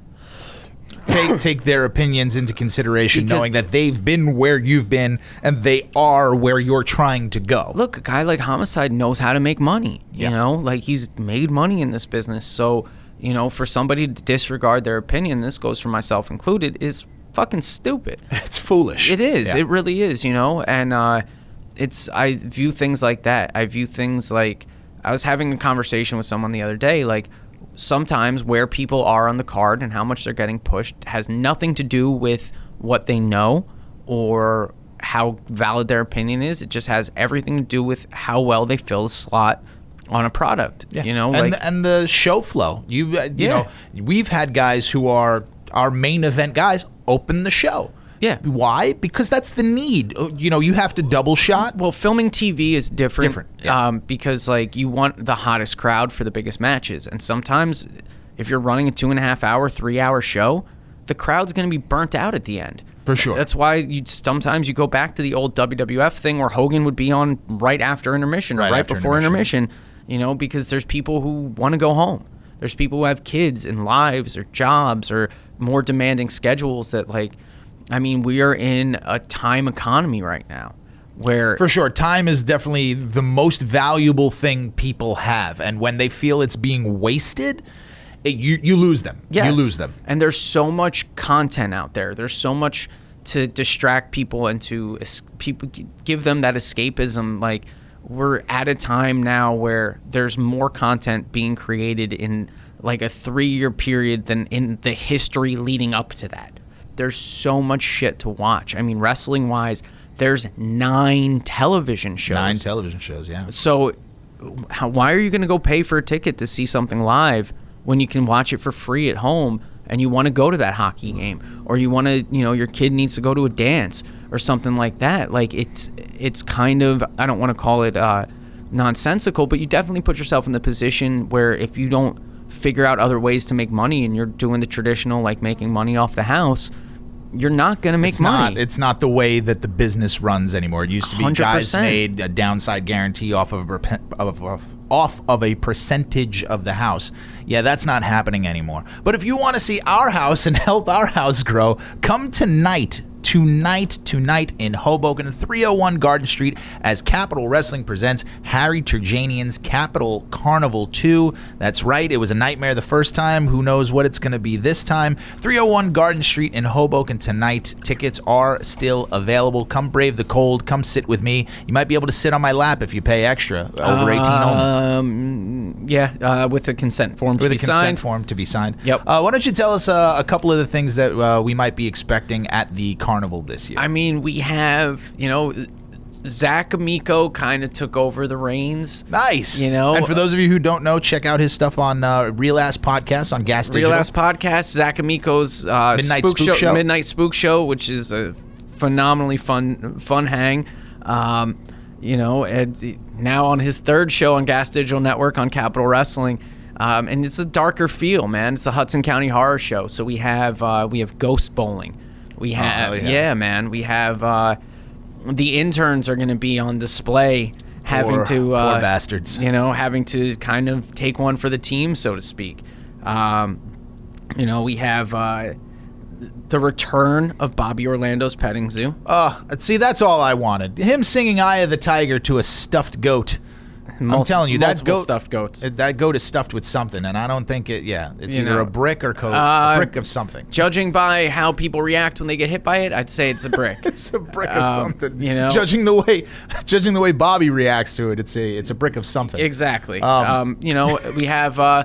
Take take their opinions into consideration, because knowing that they've been where you've been and they are where you're trying to go. Look, a guy like Homicide knows how to make money. You yeah. know, like he's made money in this business. So you know, for somebody to disregard their opinion, this goes for myself included, is fucking stupid. [LAUGHS] It's foolish. It is. Yeah. It really is, you know, and uh, it's, I view things like that. I view things like, I was having a conversation with someone the other day, like, sometimes where people are on the card and how much they're getting pushed has nothing to do with what they know or how valid their opinion is. It just has everything to do with how well they fill a slot on a product. Yeah. You know, and like, and the show flow. You uh, you yeah. know, we've had guys who are our main event guys open the show. Yeah. Why? Because that's the need. Uh, you know, you have to double shot. Well, filming TV is different. Different. Yeah. Um, because like you want the hottest crowd for the biggest matches, and sometimes if you're running a two and a half hour, three hour show, the crowd's going to be burnt out at the end. For sure. That's why you sometimes you go back to the old WWF thing where Hogan would be on right after intermission right, right before intermission. intermission you know, because there's people who want to go home. There's people who have kids and lives or jobs or more demanding schedules that, like, I mean, we are in a time economy right now where. For sure. Time is definitely the most valuable thing people have. And when they feel it's being wasted, it, you, you lose them. Yes. You lose them. And there's so much content out there. There's so much to distract people and to people give them that escapism. Like, we're at a time now where there's more content being created in like a three year period than in the history leading up to that. There's so much shit to watch. I mean, wrestling wise, there's nine television shows. Nine television shows, yeah. So, how, why are you going to go pay for a ticket to see something live when you can watch it for free at home and you want to go to that hockey game or you want to, you know, your kid needs to go to a dance or something like that. Like it's it's kind of I don't want to call it uh, nonsensical, but you definitely put yourself in the position where if you don't figure out other ways to make money and you're doing the traditional like making money off the house, you're not going to make it's money. Not, it's not the way that the business runs anymore. It used to be 100%. guys made a downside guarantee off of a, of, of, off of a percentage of the house. Yeah, that's not happening anymore. But if you want to see our house and [LAUGHS] help our house grow, come tonight tonight, tonight in Hoboken, 301 Garden Street, as Capital Wrestling presents Harry Terjanian's Capital Carnival 2. That's right, it was a nightmare the first time. Who knows what it's going to be this time? 301 Garden Street in Hoboken tonight. Tickets are still available. Come brave the cold. Come sit with me. You might be able to sit on my lap if you pay extra. Over 18 only. Um, yeah, uh, with a consent form with to be signed. With a consent form to be signed. Yep. Uh, why don't you tell us uh, a couple of the things that uh, we might be expecting at the carnival? Carnival this year? I mean, we have, you know, Zach Amico kind of took over the reins. Nice. You know, and for those of you who don't know, check out his stuff on uh, Real Ass Podcast on Gas Digital. Real Ass Podcast, Zach Amico's uh, Midnight Spook, Spook show, Midnight Spook Show, which is a phenomenally fun fun hang. Um, you know, and now on his third show on Gas Digital Network on Capital Wrestling. Um, and it's a darker feel, man. It's a Hudson County Horror Show. So we have uh, we have Ghost Bowling. We have hell yeah. yeah. man. We have uh, the interns are going to be on display, having Poor- to uh, bastards. you know, having to kind of take one for the team, so to speak. Um, you know, we have uh, the return of Bobby Orlando's petting zoo. Uh, see, that's all I wanted. Him singing "Eye of the Tiger" to a stuffed goat. I'm telling you, that goat stuffed goats. That goat is stuffed with something, and I don't think it. Yeah, it's You either know. a brick or co- Uh, a brick of something. Judging by how people react when they get hit by it, I'd say it's a brick. [LAUGHS] It's a brick of Um, something. you know? judging the way, [LAUGHS] judging the way Bobby reacts to it, it's a it's a brick of something. exactly. Um, Um, you know, we have uh,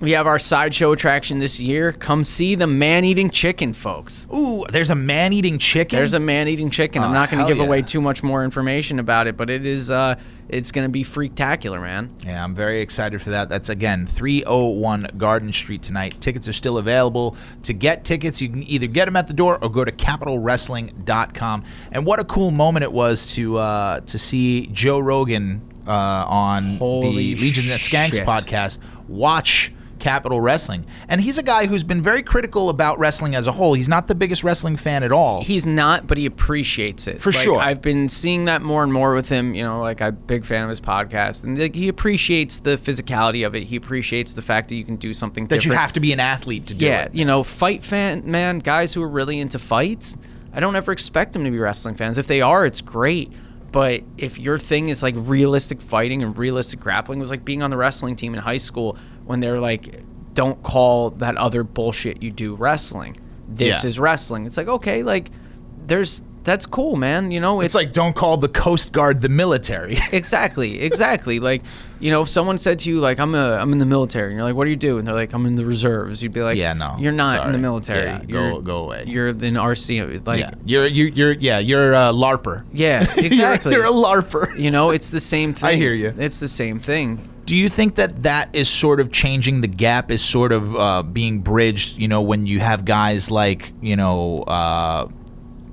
we have our sideshow attraction this year. Come see the man-eating chicken, folks. Ooh, there's a man eating chicken. There's a man-eating chicken. I'm Oh, not going to give away too much more information about it, but it is uh, it's going to be freaktacular, man. Yeah, I'm very excited for that. That's again 301 Garden Street tonight. Tickets are still available. To get tickets, you can either get them at the door or go to capitalwrestling.com. And what a cool moment it was to uh, to see Joe Rogan uh, on Holy the Legion of Skanks shit. podcast watch Capital Wrestling. And he's a guy who's been very critical about wrestling as a whole. He's not the biggest wrestling fan at all. He's not, but he appreciates it For Like, sure. I've been seeing that more and more with him. You know, like I'm a big fan of his podcast, and like, he appreciates the physicality of it. He appreciates the fact that you can do something that you have to be an athlete to do yeah, it. you know, fight fan man, guys who are really into fights. I don't ever expect them to be wrestling fans. If they are, it's great. But if your thing is like realistic fighting and realistic grappling, was like being on the wrestling team in high school when they're like, don't call that other bullshit you do wrestling. This Yeah. is wrestling. It's like okay, like there's that's cool, man. You know, It's like don't call the Coast Guard the military. [LAUGHS] Exactly, exactly. like, you know, if someone said to you, like, I'm a, I'm in the military, and you're like, what do you do? And they're like, I'm in the reserves. You'd be like, Yeah, no, you're not in the military. Yeah, go- you're, go away. You're in RC. Like, yeah, you're you, you're yeah, you're a larper. yeah, [LAUGHS] You're- exactly. you're, a larper. you know, it's the same [LAUGHS] thing. I hear you. It's the same thing. Do you think that that is sort of changing the gap? Is sort of uh, being bridged? You know, when you have guys like you know. Uh,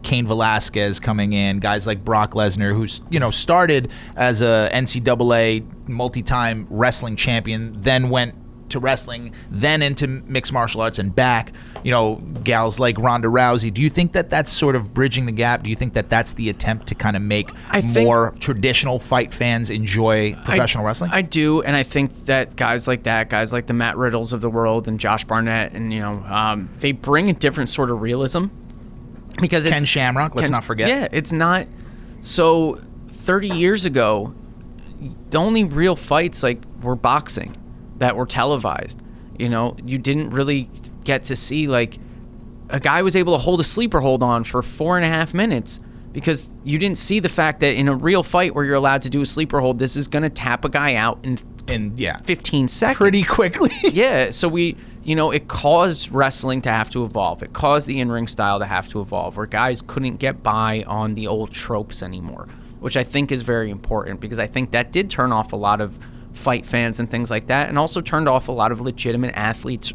Cain Velasquez coming in, guys like Brock Lesnar, who's you know started as a NCAA multi-time wrestling champion, then went to wrestling, then into mixed martial arts and back. You know, gals like Ronda Rousey. Do you think that that's sort of bridging the gap? Do you think that that's the attempt to kind of make more traditional fight fans enjoy professional I, wrestling? I do, and I think that guys like that, guys like the Matt Riddles of the world and Josh Barnett, and you know, um, they bring a different sort of realism because it's, Ken Shamrock, let's Ken- not forget. Yeah, it's not. So, 30 years ago, the only real fights like were boxing that were televised. You know, you didn't really get to see like a guy was able to hold a sleeper hold on for four and a half minutes because you didn't see the fact that in a real fight where you're allowed to do a sleeper hold, this is going to tap a guy out in And yeah, 15 seconds pretty quickly. [LAUGHS] yeah, so we, you know, it caused wrestling to have to evolve. It caused the in-ring style to have to evolve, where guys couldn't get by on the old tropes anymore, which I think is very important because I think that did turn off a lot of fight fans and things like that, and also turned off a lot of legitimate athletes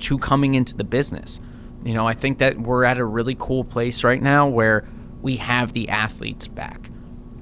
to coming into the business. You know, I think that we're at a really cool place right now where we have the athletes back.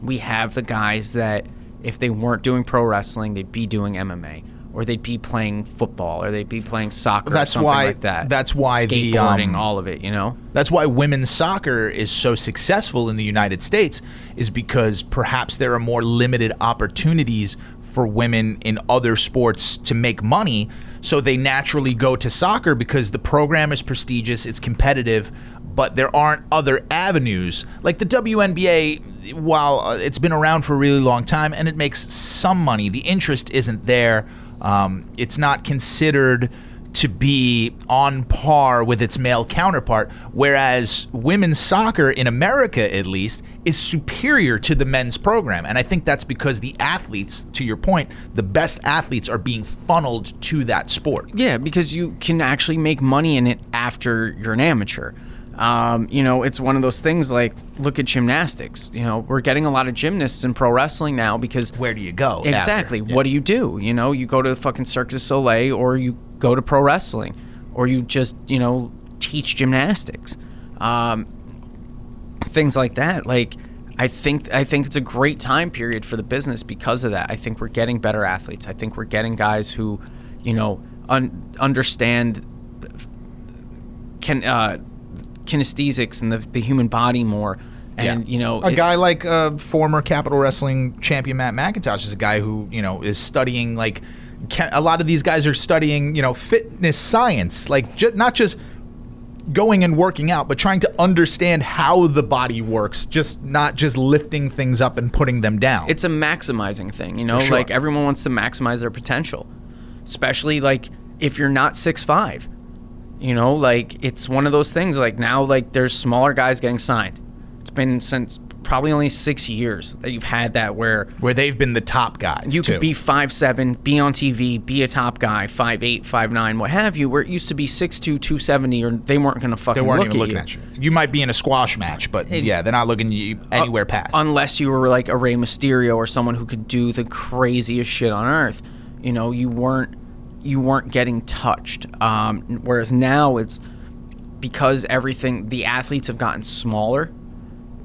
We have the guys that if they weren't doing pro wrestling, they'd be doing MMA, or they'd be playing football, or they'd be playing soccer, That's or something why- like that. that's why the, um, all of it, you know. That's why women's soccer is so successful in the United States, is because perhaps there are more limited opportunities for women in other sports to make money. So they naturally go to soccer because the program is prestigious, it's competitive, but there aren't other avenues. Like the WNBA, while uh, it's been around for a really long time and it makes some money, the interest isn't there. Um, it's not considered to be on par with its male counterpart, whereas women's soccer in America, at least, is superior to the men's program. And I think that's because the athletes, to your point, the best athletes are being funneled to that sport. Yeah, because you can actually make money in it after you're an amateur. Um, you know, it's one of those things like look at gymnastics. You know, we're getting a lot of gymnasts in pro wrestling now because Where do you go? Exactly. Yeah. What do you do? You know, you go to the fucking Cirque du Soleil or you go to pro wrestling or you just, you know, teach gymnastics. Um, things like that. Like, I think I think it's a great time period for the business because of that. I think we're getting better athletes. I think we're getting guys who, you know, un- understand can uh, kinesthesics and the, the human body more. And you know, a it- guy like uh, former Capital Wrestling champion Matt McIntosh is a guy who you know is studying like a lot of these guys are studying you know fitness science, like ju- not just going and working out, but trying to understand how the body works, just not just lifting things up and putting them down. it's a maximizing thing, you know. Sure. Like everyone wants to maximize their potential, especially like if you're not six five. You know, like it's one of those things. Like now, like there's smaller guys getting signed. It's been since probably only six years that you've had that where where they've been the top guys. you too. could be five seven, be on TV, be a top guy, five eight, five nine, what have you. Where it used to be six two, two seventy, or they weren't going to fucking They weren't look even at looking you. at you. You might be in a squash match, but yeah, they're not looking you uh, anywhere past. unless you were like a Rey Mysterio or someone who could do the craziest shit on earth. You know, you weren't you weren't getting touched. Um, whereas now it's because everything the athletes have gotten smaller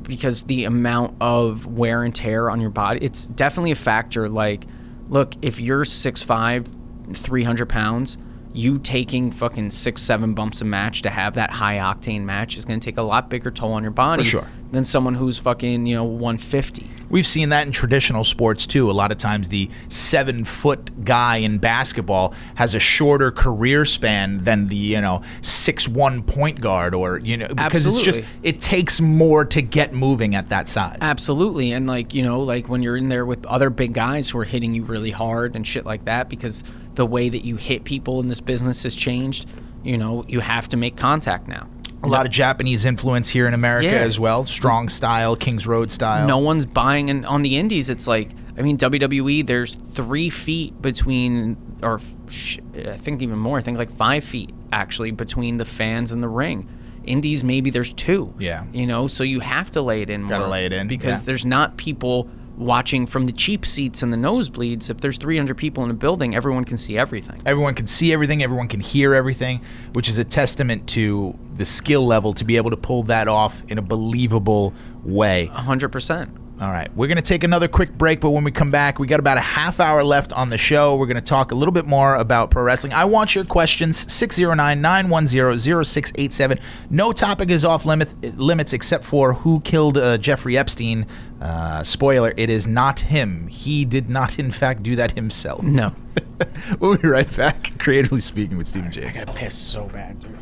because the amount of wear and tear on your body it's definitely a factor like look if you're 6'5 300 pounds you taking fucking six seven bumps a match to have that high octane match is going to take a lot bigger toll on your body For sure. Than someone who's fucking you know 150 We've seen that in traditional sports too. A lot of times, the seven foot guy in basketball has a shorter career span than the you know six one point guard, or you know because it's just it takes more to get moving at that size. Absolutely. And like, you know, like when you're in there with other big guys who are hitting you really hard and shit like that because the way that you hit people in this business has changed, you know, you have to make contact now. A lot of Japanese influence here in America Yeah. as well. Strong style, Kings Road style. No one's buying and on the indies it's like I mean WWE there's 3 feet between or sh- I think even more, I think like 5 feet actually between the fans and the ring. Indies maybe there's 2. Yeah. You know, so you have to lay it in more. Gotta lay it in, because yeah. there's not people watching from the cheap seats and the nosebleeds. If there's 300 people in a building, everyone can see everything. Everyone can see everything, everyone can hear everything, which is a testament to the skill level to be able to pull that off in a believable way. 100%. All right, we're going to take another quick break, but when we come back, we got about a half hour left on the show. We're going to talk a little bit more about pro wrestling. I want your questions 609 910 0687. No topic is off limit, limits except for who killed uh, Jeffrey Epstein. Uh, spoiler, it is not him. He did not, in fact, do that himself. No. [LAUGHS] we'll be right back, creatively speaking, with Stephen James. I gotta piss so bad, dude.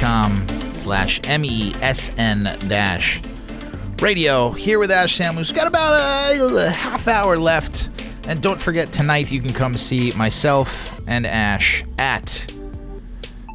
mixlr.com slash m-e-s-n dash radio here with ash samuels got about a, a half hour left and don't forget tonight you can come see myself and ash at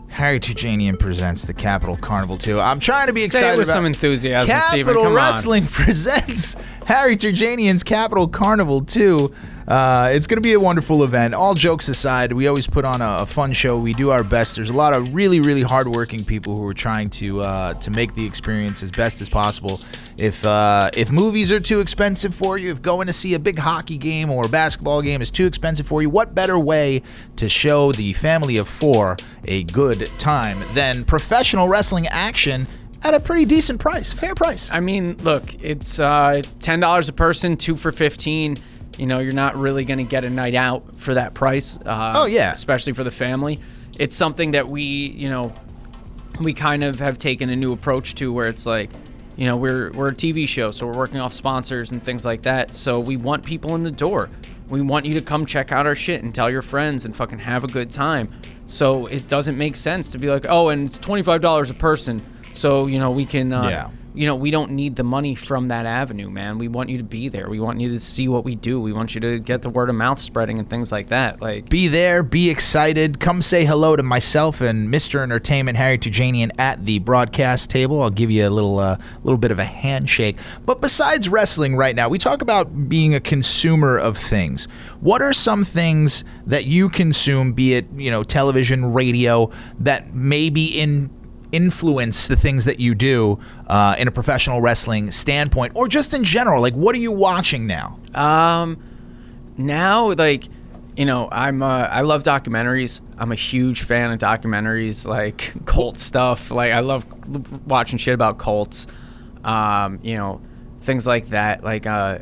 Harry Terjanian presents the Capital Carnival 2. I'm trying to be Say excited it with about some enthusiasm, Steven. Capital on. Wrestling [LAUGHS] presents Harry Terjanian's Capital Carnival 2. Uh, it's going to be a wonderful event. All jokes aside, we always put on a, a fun show. We do our best. There's a lot of really, really hardworking people who are trying to uh, to make the experience as best as possible. If uh, if movies are too expensive for you, if going to see a big hockey game or a basketball game is too expensive for you, what better way to show the family of four a good time than professional wrestling action at a pretty decent price, fair price? I mean, look, it's uh, ten dollars a person, two for fifteen. You know, you're not really going to get a night out for that price. Uh, Oh, yeah. especially for the family. It's something that we, you know, we kind of have taken a new approach to where it's like, you know, we're we're a TV show, so we're working off sponsors and things like that. So we want people in the door. We want you to come check out our shit and tell your friends and fucking have a good time. So it doesn't make sense to be like, oh, and it's twenty five dollars a person. So you know we can, uh, Yeah. You know, we don't need the money from that avenue, man. We want you to be there. We want you to see what we do. We want you to get the word of mouth spreading and things like that. Like, Be there, be excited. Come say hello to myself and Mr. Entertainment Harry Terjanian at the broadcast table. I'll give you a little uh, little bit of a handshake. But besides wrestling right now, we talk about being a consumer of things. What are some things that you consume, be it, you know, television, radio, that maybe in influence the things that you do uh, in a professional wrestling standpoint or just in general like what are you watching now Um, now like, you know, I'm uh, I love documentaries. I'm a huge fan of documentaries, like [LAUGHS] cult stuff. Like I love watching shit about cults. Um, you know, things like that. Like uh,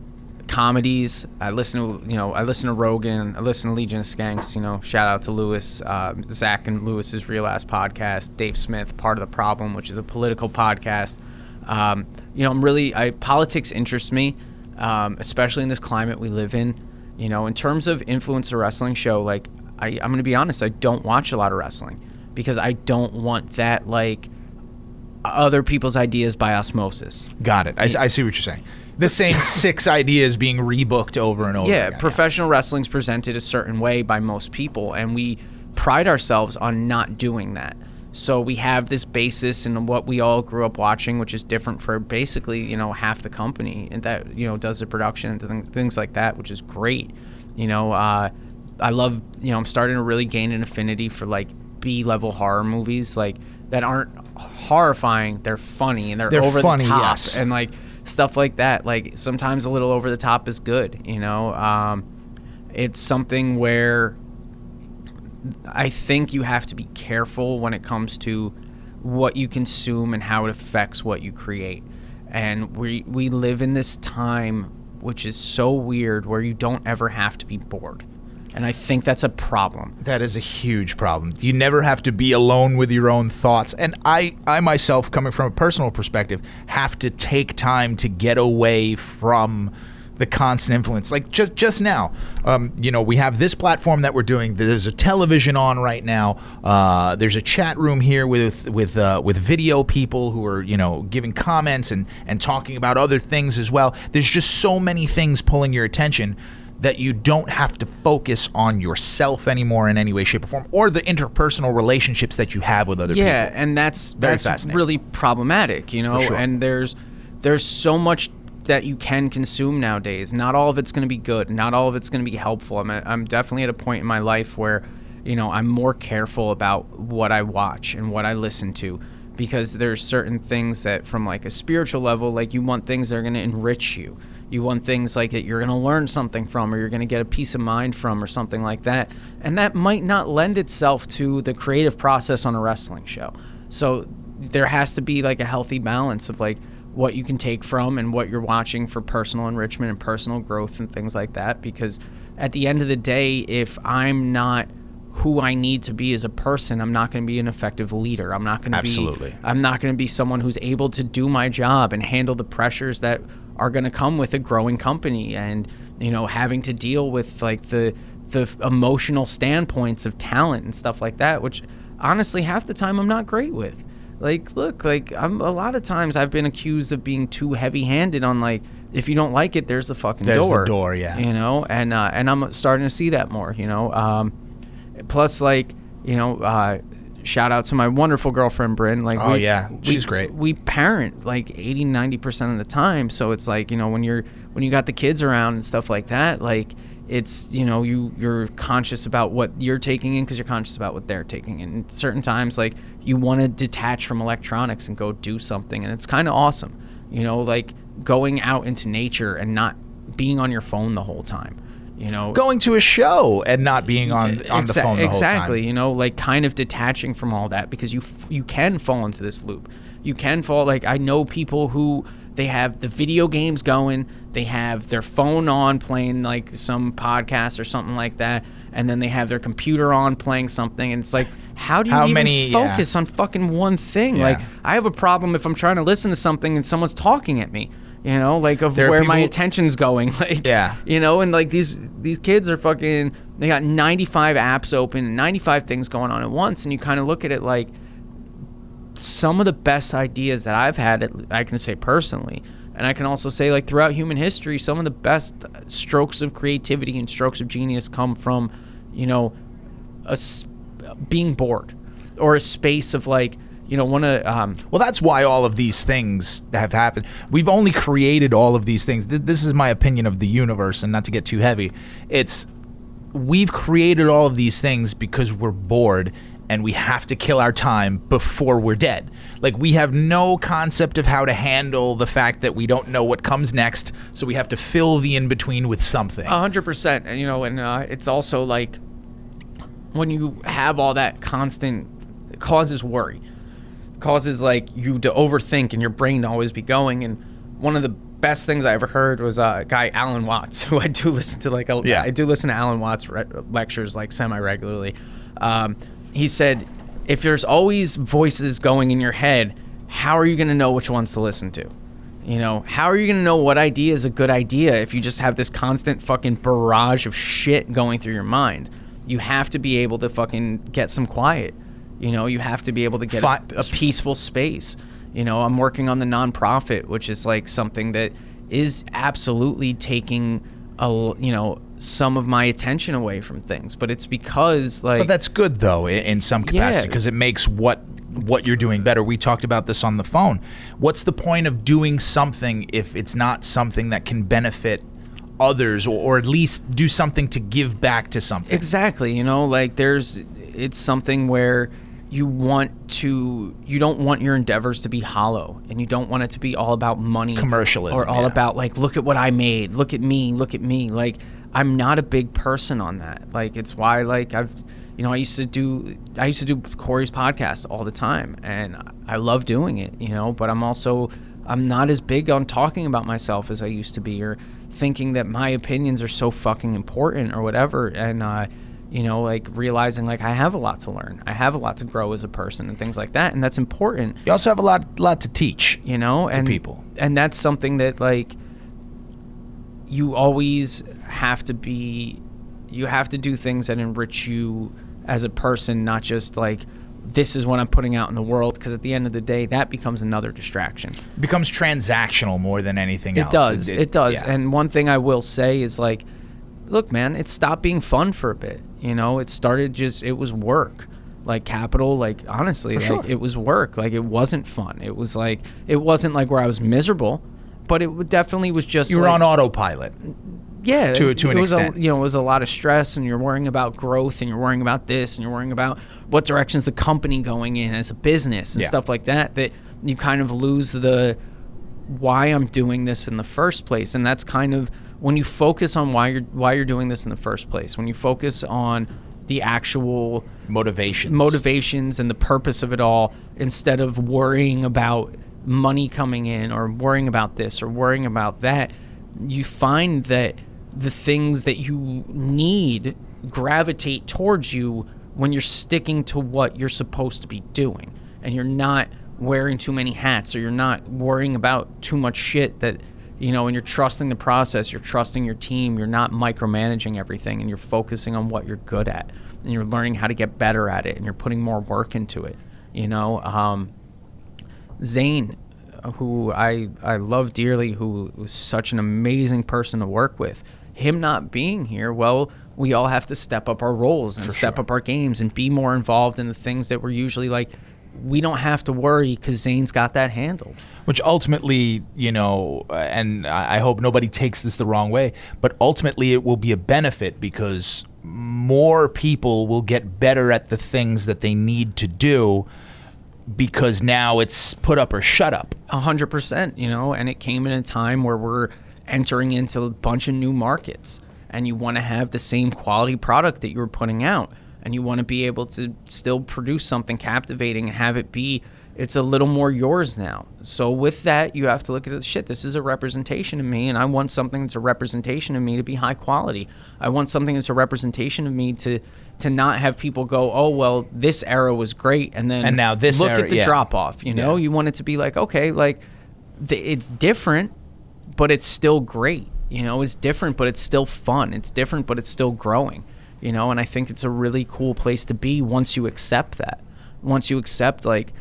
comedies. I listen to you know I listen to Rogan. I listen to Legion of Skanks. You know, shout out to Luis, uh, Zach and Luis's Real Ass podcast. Dave Smith, part of the problem, which is a political podcast. Um, you know, I'm really I politics interests me, um, especially in this climate we live in. You know, in terms of influencer wrestling show, like I, I'm going to be honest, I don't watch a lot of wrestling because I don't want that like other people's ideas by osmosis. Got it. I, I see what you're saying. The same [LAUGHS] six ideas being rebooked over and over. Yeah, again. professional wrestling's presented a certain way by most people, and we pride ourselves on not doing that. So we have this basis in what we all grew up watching, which is different for basically you know half the company, and that you know does the production and things like that, which is great. You know, uh, I love you know I'm starting to really gain an affinity for like B level horror movies, like that aren't horrifying. They're funny and they're, They're over funny, the top, yes. and like stuff like that. Like sometimes a little over the top is good. You know, um, it's something where I think you have to be careful when it comes to what you consume and how it affects what you create. And we we live in this time which is so weird where you don't ever have to be bored. And I think that's a problem. That is a huge problem. You never have to be alone with your own thoughts. And I, I myself, coming from a personal perspective, have to take time to get away from the constant influence. Like just just now, um, you know, we have this platform that we're doing. There's a television on right now. Uh, there's a chat room here with with uh, with video people who are you know giving comments and and talking about other things as well. There's just so many things pulling your attention that you don't have to focus on yourself anymore in any way, shape, or form, or the interpersonal relationships that you have with other yeah, people. Yeah, and that's Very that's really problematic, you know. sure. And there's there's so much that you can consume nowadays. Not all of it's going to be good. Not all of it's going to be helpful. I'm I'm definitely at a point in my life where, you know, I'm more careful about what I watch and what I listen to because there's certain things that from like a spiritual level like you want things that are going to enrich you. You want things like that you're going to learn something from or you're going to get a peace of mind from or something like that. And that might not lend itself to the creative process on a wrestling show. So there has to be like a healthy balance of like what you can take from and what you're watching for personal enrichment and personal growth and things like that because at the end of the day if I'm not who I need to be as a person, I'm not going to be an effective leader. I'm not going to be Absolutely. I'm not going to be someone who's able to do my job and handle the pressures that are going to come with a growing company and you know having to deal with like the the emotional standpoints of talent and stuff like that which honestly half the time I'm not great with. Like look, like I'm a lot of times I've been accused of being too heavy-handed on like if you don't like it there's the fucking There's the door. door, yeah. You know, and uh, and I'm starting to see that more, you know. Um plus like, you know, uh shout out to my wonderful girlfriend Bryn. Like Oh, we- yeah. we- She's great. we parent like 80 90% of the time. So it's like you know when you're when you got the kids around and stuff like that like it's you know you you're conscious about what you're taking in because you're conscious about what they're taking in. And certain times like you want to detach from electronics and go do something. And it's kind of awesome. You know like going out into nature and not being on your phone the whole time you know Going to a show and not being on on the phone the exactly whole time. you know like kind of detaching from all that because you f- you can fall into this loop you can fall like i know people who they have the video games going, they have their phone on playing like some podcast or something like that, and then they have their computer on playing something, and it's like, how do you How even many- yeah. focus on fucking one thing? Yeah. Like, I have a problem if I'm trying to listen to something and someone's talking at me. You know, like of where my people- attention's going. [LAUGHS] Like, Yeah. you know, and like these these kids are fucking. They got 95 apps open, 95 things going on at once, and you kind of look at it like some of the best ideas that I've had. I can say personally, and I can also say like throughout human history, some of the best strokes of creativity and strokes of genius come from, you know, a being bored, or a space of like. You know, one of um, Well, that's why all of these things have happened. We've only created all of these things. Th- This is my opinion of the universe, and not to get too heavy. It's we've created all of these things because we're bored and we have to kill our time before we're dead. Like we have no concept of how to handle the fact that we don't know what comes next, so we have to fill the in between with something. A hundred percent, and you know, and uh, it's also like when you have all that constant, it causes worry, causes like you to overthink and your brain to always be going. And one of the best things I ever heard was uh, a guy Alan Watts, [LAUGHS] who I do listen to like a, Yeah. I do listen to Alan Watts re- lectures like semi regularly. Um, he said, if there's always voices going in your head, how are you going to know which ones to listen to? You know, how are you going to know what idea is a good idea if you just have this constant fucking barrage of shit going through your mind? You have to be able to fucking get some quiet. You know, you have to be able to get a, a peaceful space. You know, I'm working on the nonprofit, which is like something that is absolutely taking a you know some of my attention away from things, but it's because like But that's good though, i- in some capacity, Yeah. because it makes what what you're doing better. We talked about this on the phone. What's the point of doing something if it's not something that can benefit others, or, or at least do something to give back to something? Exactly. You know, like there's, it's something where you want to, you don't want your endeavors to be hollow and you don't want it to be all about money. Commercialism, Or all yeah. about like, look at what I made. Look at me. Look at me. Like, I'm not a big person on that. Like, it's why, like, I've, you know, I used to do, I used to do Corey's podcast all the time and I love doing it, you know, but I'm also, I'm not as big on talking about myself as I used to be or thinking that my opinions are so fucking important or whatever. And, uh, you know, like realizing like I have a lot to learn. I have a lot to grow as a person and things like that. And that's important, You also have a lot lot to teach. you know, and people. And that's something that like you always have to be you have to do things that enrich you as a person, not just like this is what I'm putting out in the world because at the end of the day that becomes another distraction. It becomes transactional more than anything It else. does. It, does. yeah. And one thing I will say is like, look, man, it stopped being fun for a bit. You know, it started just it was work. Like capital, like honestly, For like sure. it was work. Like it wasn't fun. It was like it wasn't like where I was miserable, but it definitely was just you were like, on autopilot. yeah to- to it an was extent. A, you know, it was a lot of stress, and you're worrying about growth, and you're worrying about this, and you're worrying about what directions the company going in as a business and Yeah. stuff like that. That you kind of lose the why I'm doing this in the first place, and that's kind of when you focus on why you're why you're doing this in the first place. When you focus on the actual Motivation. motivations and the purpose of it all instead of worrying about money coming in or worrying about this or worrying about that you find that the things that you need gravitate towards you when you're sticking to what you're supposed to be doing and you're not wearing too many hats or you're not worrying about too much shit that you know and you're trusting the process you're trusting your team you're not micromanaging everything and you're focusing on what you're good at and you're learning how to get better at it and you're putting more work into it you know um, zane who I, I love dearly who was such an amazing person to work with him not being here well we all have to step up our roles and For step sure. up our games and be more involved in the things that we're usually like we don't have to worry because zane's got that handled which ultimately, you know, and I I hope nobody takes this the wrong way, but ultimately it will be a benefit because more people will get better at the things that they need to do because now it's put up or shut up. A hundred percent, you know, and it came in a time where we're entering into a bunch of new markets, and you want to have the same quality product that you were putting out, and you want to be able to still produce something captivating and have it be it's a little more yours now. So with that, you have to look at it. Shit, this is a representation of me, and I want something that's a representation of me to be high quality. I want something that's a representation of me to to not have people go, oh well, this era was great, and then And now this look era- at the yeah. drop off. You know, Yeah. you want it to be like, okay, like th- it's different, but it's still great. You know, it's different, but it's still fun. It's different, but it's still growing. You know, and I think it's a really cool place to be once you accept that. Once you accept, like,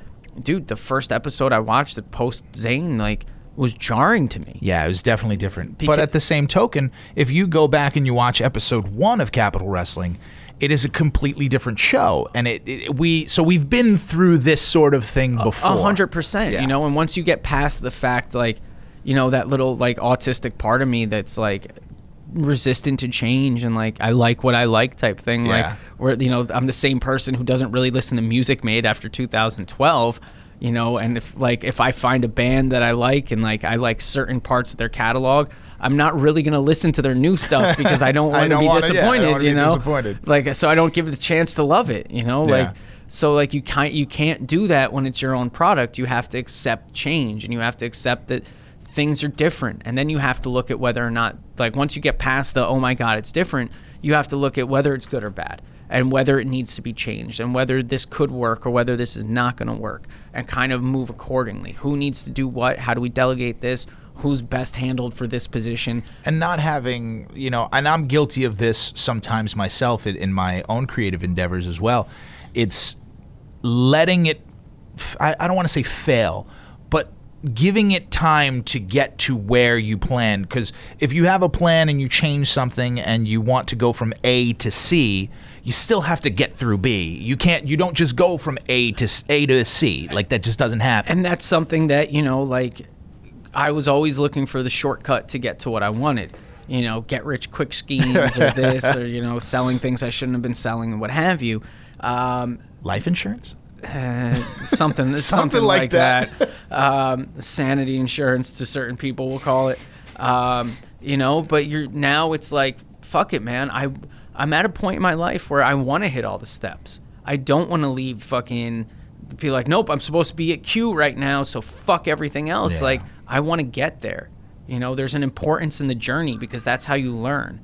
dude, the first episode I watched, the post Zane, like, was jarring to me. Yeah, it was definitely different. Because- but at the same token, if you go back and you watch episode one of Capital Wrestling, it is a completely different show, and it, it we so we've been through this sort of thing before. A hundred percent. You know, and once you get past the fact, like, you know, that little like autistic part of me that's like resistant to change and like I like what I like type thing. Yeah. Like, where you know I'm the same person who doesn't really listen to music made after 2012. You know, and if like if I find a band that I like and like I like certain parts of their catalog. I'm not really gonna listen to their new stuff [LAUGHS] because I don't want to be wanna- yeah, disappointed. wanna you know, disappointed. like so I don't give it the chance to love it. You know, like so like you can't you can't do that when it's your own product. You have to accept change and you have to accept that things are different. And then you have to look at whether or not like once you get past the oh my god, it's different, you have to look at whether it's good or bad and whether it needs to be changed and whether this could work or whether this is not going to work and kind of move accordingly. Who needs to do what? How do we delegate this? Who's best handled for this position? and not having you know and i'm guilty of this sometimes myself in, my own creative endeavors as well it's letting it I don't want to say fail giving it time to get to where you plan because if you have a plan and you change something and you want to go from a to c you still have to get through b. You can't you don't just go from a to A to c. Like that just doesn't happen. And that's something that you know like i was always looking for the shortcut to get to what i wanted. You know get rich quick schemes or [LAUGHS] this or you know selling things i shouldn't have been selling and what have you. Um, life insurance uh, [LAUGHS] something, something like like that. Um, sanity insurance to certain people we'll call it. Um, you know, but you're now it's like fuck it, man. I I'm at a point in my life where I want to hit all the steps. I don't want to leave fucking be like, nope, I'm supposed to be at Q right now, so fuck everything else. Yeah. Like I want to get there. You know, there's an importance in the journey because that's how you learn.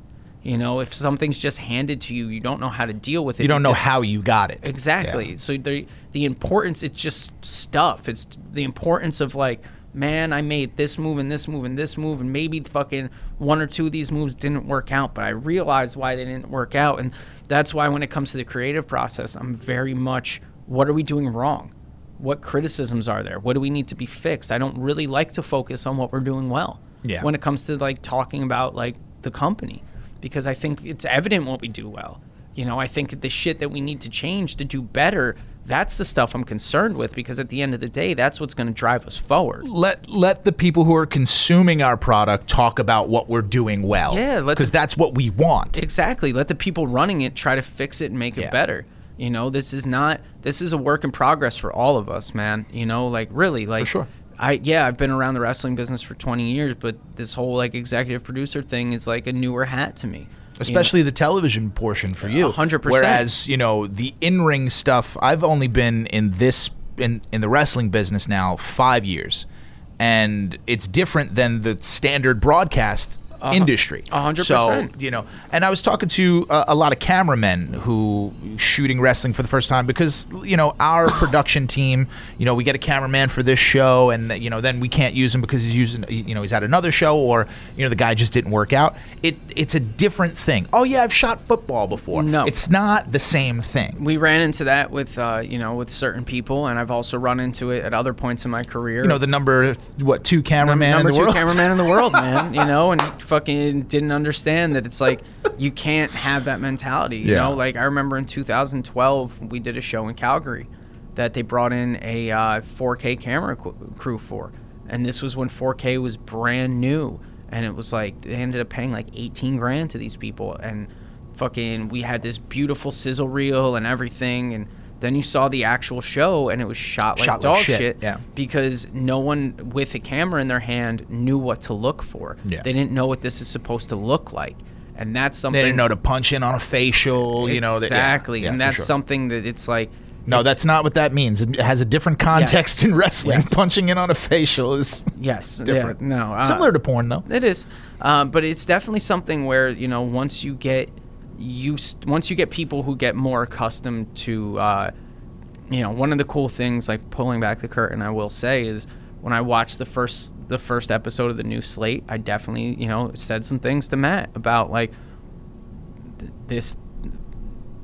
You know, if something's just handed to you, you don't know how to deal with it. you don't know how you got it Exactly. Yeah. So the the importance it's just stuff. It's the importance of like, man, I made this move and this move and this move and maybe fucking one or two of these moves didn't work out, but I realized why they didn't work out and that's why when it comes to the creative process, I'm very much what are we doing wrong? What criticisms are there? What do we need to be fixed? I don't really like to focus on what we're doing well. Yeah. When it comes to like talking about like the company because I think it's evident what we do well. You know, I think the shit that we need to change to do better, that's the stuff I'm concerned with because at the end of the day, that's what's going to drive us forward. let let the people who are consuming our product talk about what we're doing well. Yeah, because that's what we want. Exactly. Let the people running it try to fix it and make it better. You know, this is not this is a work in progress for all of us, man. You know, like really, like sure. I yeah, I've been around the wrestling business for 20 years, but this whole like executive producer thing is like a newer hat to me. you know? Especially the television portion for you. Hundred percent. Whereas, you know, the in ring stuff, I've only been in this in, in the wrestling business now five years. And it's different than the standard broadcast industry. a hundred So, you know, and I was talking to uh, a lot of cameramen who shooting wrestling for the first time because, you know, our [COUGHS] production team, you know, we get a cameraman for this show and, you know, then we can't use him because he's using, you know, he's at another show or, you know, the guy just didn't work out. It It's a different thing. Oh, yeah, I've shot football before. No. It's not the same thing. we ran into that with uh, you know with certain people, and I've also run into it at other points in my career. You know, the number, what, two cameraman number in the two world? cameraman in the world, man. You [LAUGHS] know, and fucking didn't understand that it's like you can't have that mentality. You Yeah. know, like I remember in 2012 we did a show in Calgary that they brought in a uh, 4K camera qu- crew for, and this was when 4K was brand new, and it was like they ended up paying like 18 grand to these people, and fucking we had this beautiful sizzle reel and everything, and then you saw the actual show and it was shot like Shot like dog shit, shit yeah. because no one with a camera in their hand knew what to look for. Yeah. They didn't know what this is supposed to look like. And that's something They didn't know to punch in on a facial, you know. that- yeah. Exactly. Yeah, and that's sure. something that it's like No, It's- that's not what that means. It has a different context in wrestling. Yes. Punching in on a facial is yes, different. Yeah, no, uh, Similar to porn, though. It is, um, but it's definitely something where you know once you get used, once you get people who get more accustomed to, uh, you know, one of the cool things like pulling back the curtain, I will say is when I watched the first the first episode of the new slate, I definitely you know said some things to Matt about like th- this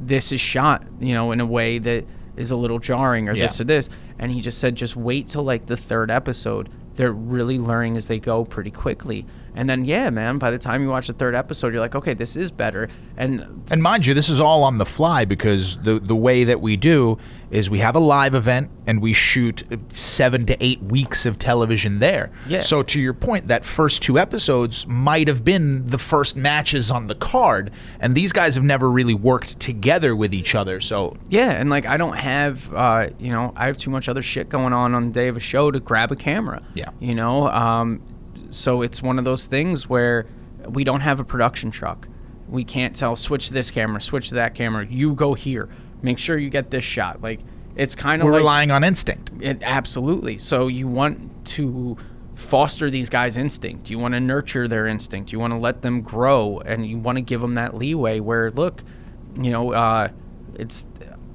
this is shot you know in a way that is a little jarring or Yeah. this or this. And he just said just wait till like the third episode. They're really learning as they go pretty quickly and then yeah man by the time you watch the third episode you're like okay this is better and And mind you, this is all on the fly because the the way that we do is we have a live event and we shoot seven to eight weeks of television there. Yeah. So to your point, that first two episodes might have been the first matches on the card, and these guys have never really worked together with each other. So yeah and like i don't have uh you know i have too much other shit going on on the day of a show to grab a camera Yeah. you know um so it's one of those things where we don't have a production truck we can't tell switch this camera switch that camera you go here make sure you get this shot like it's kind of we're like relying on instinct. it, absolutely. So you want to foster these guys' instinct. You want to nurture their instinct. You want to let them grow, and you want to give them that leeway. Where look, you know, uh, it's.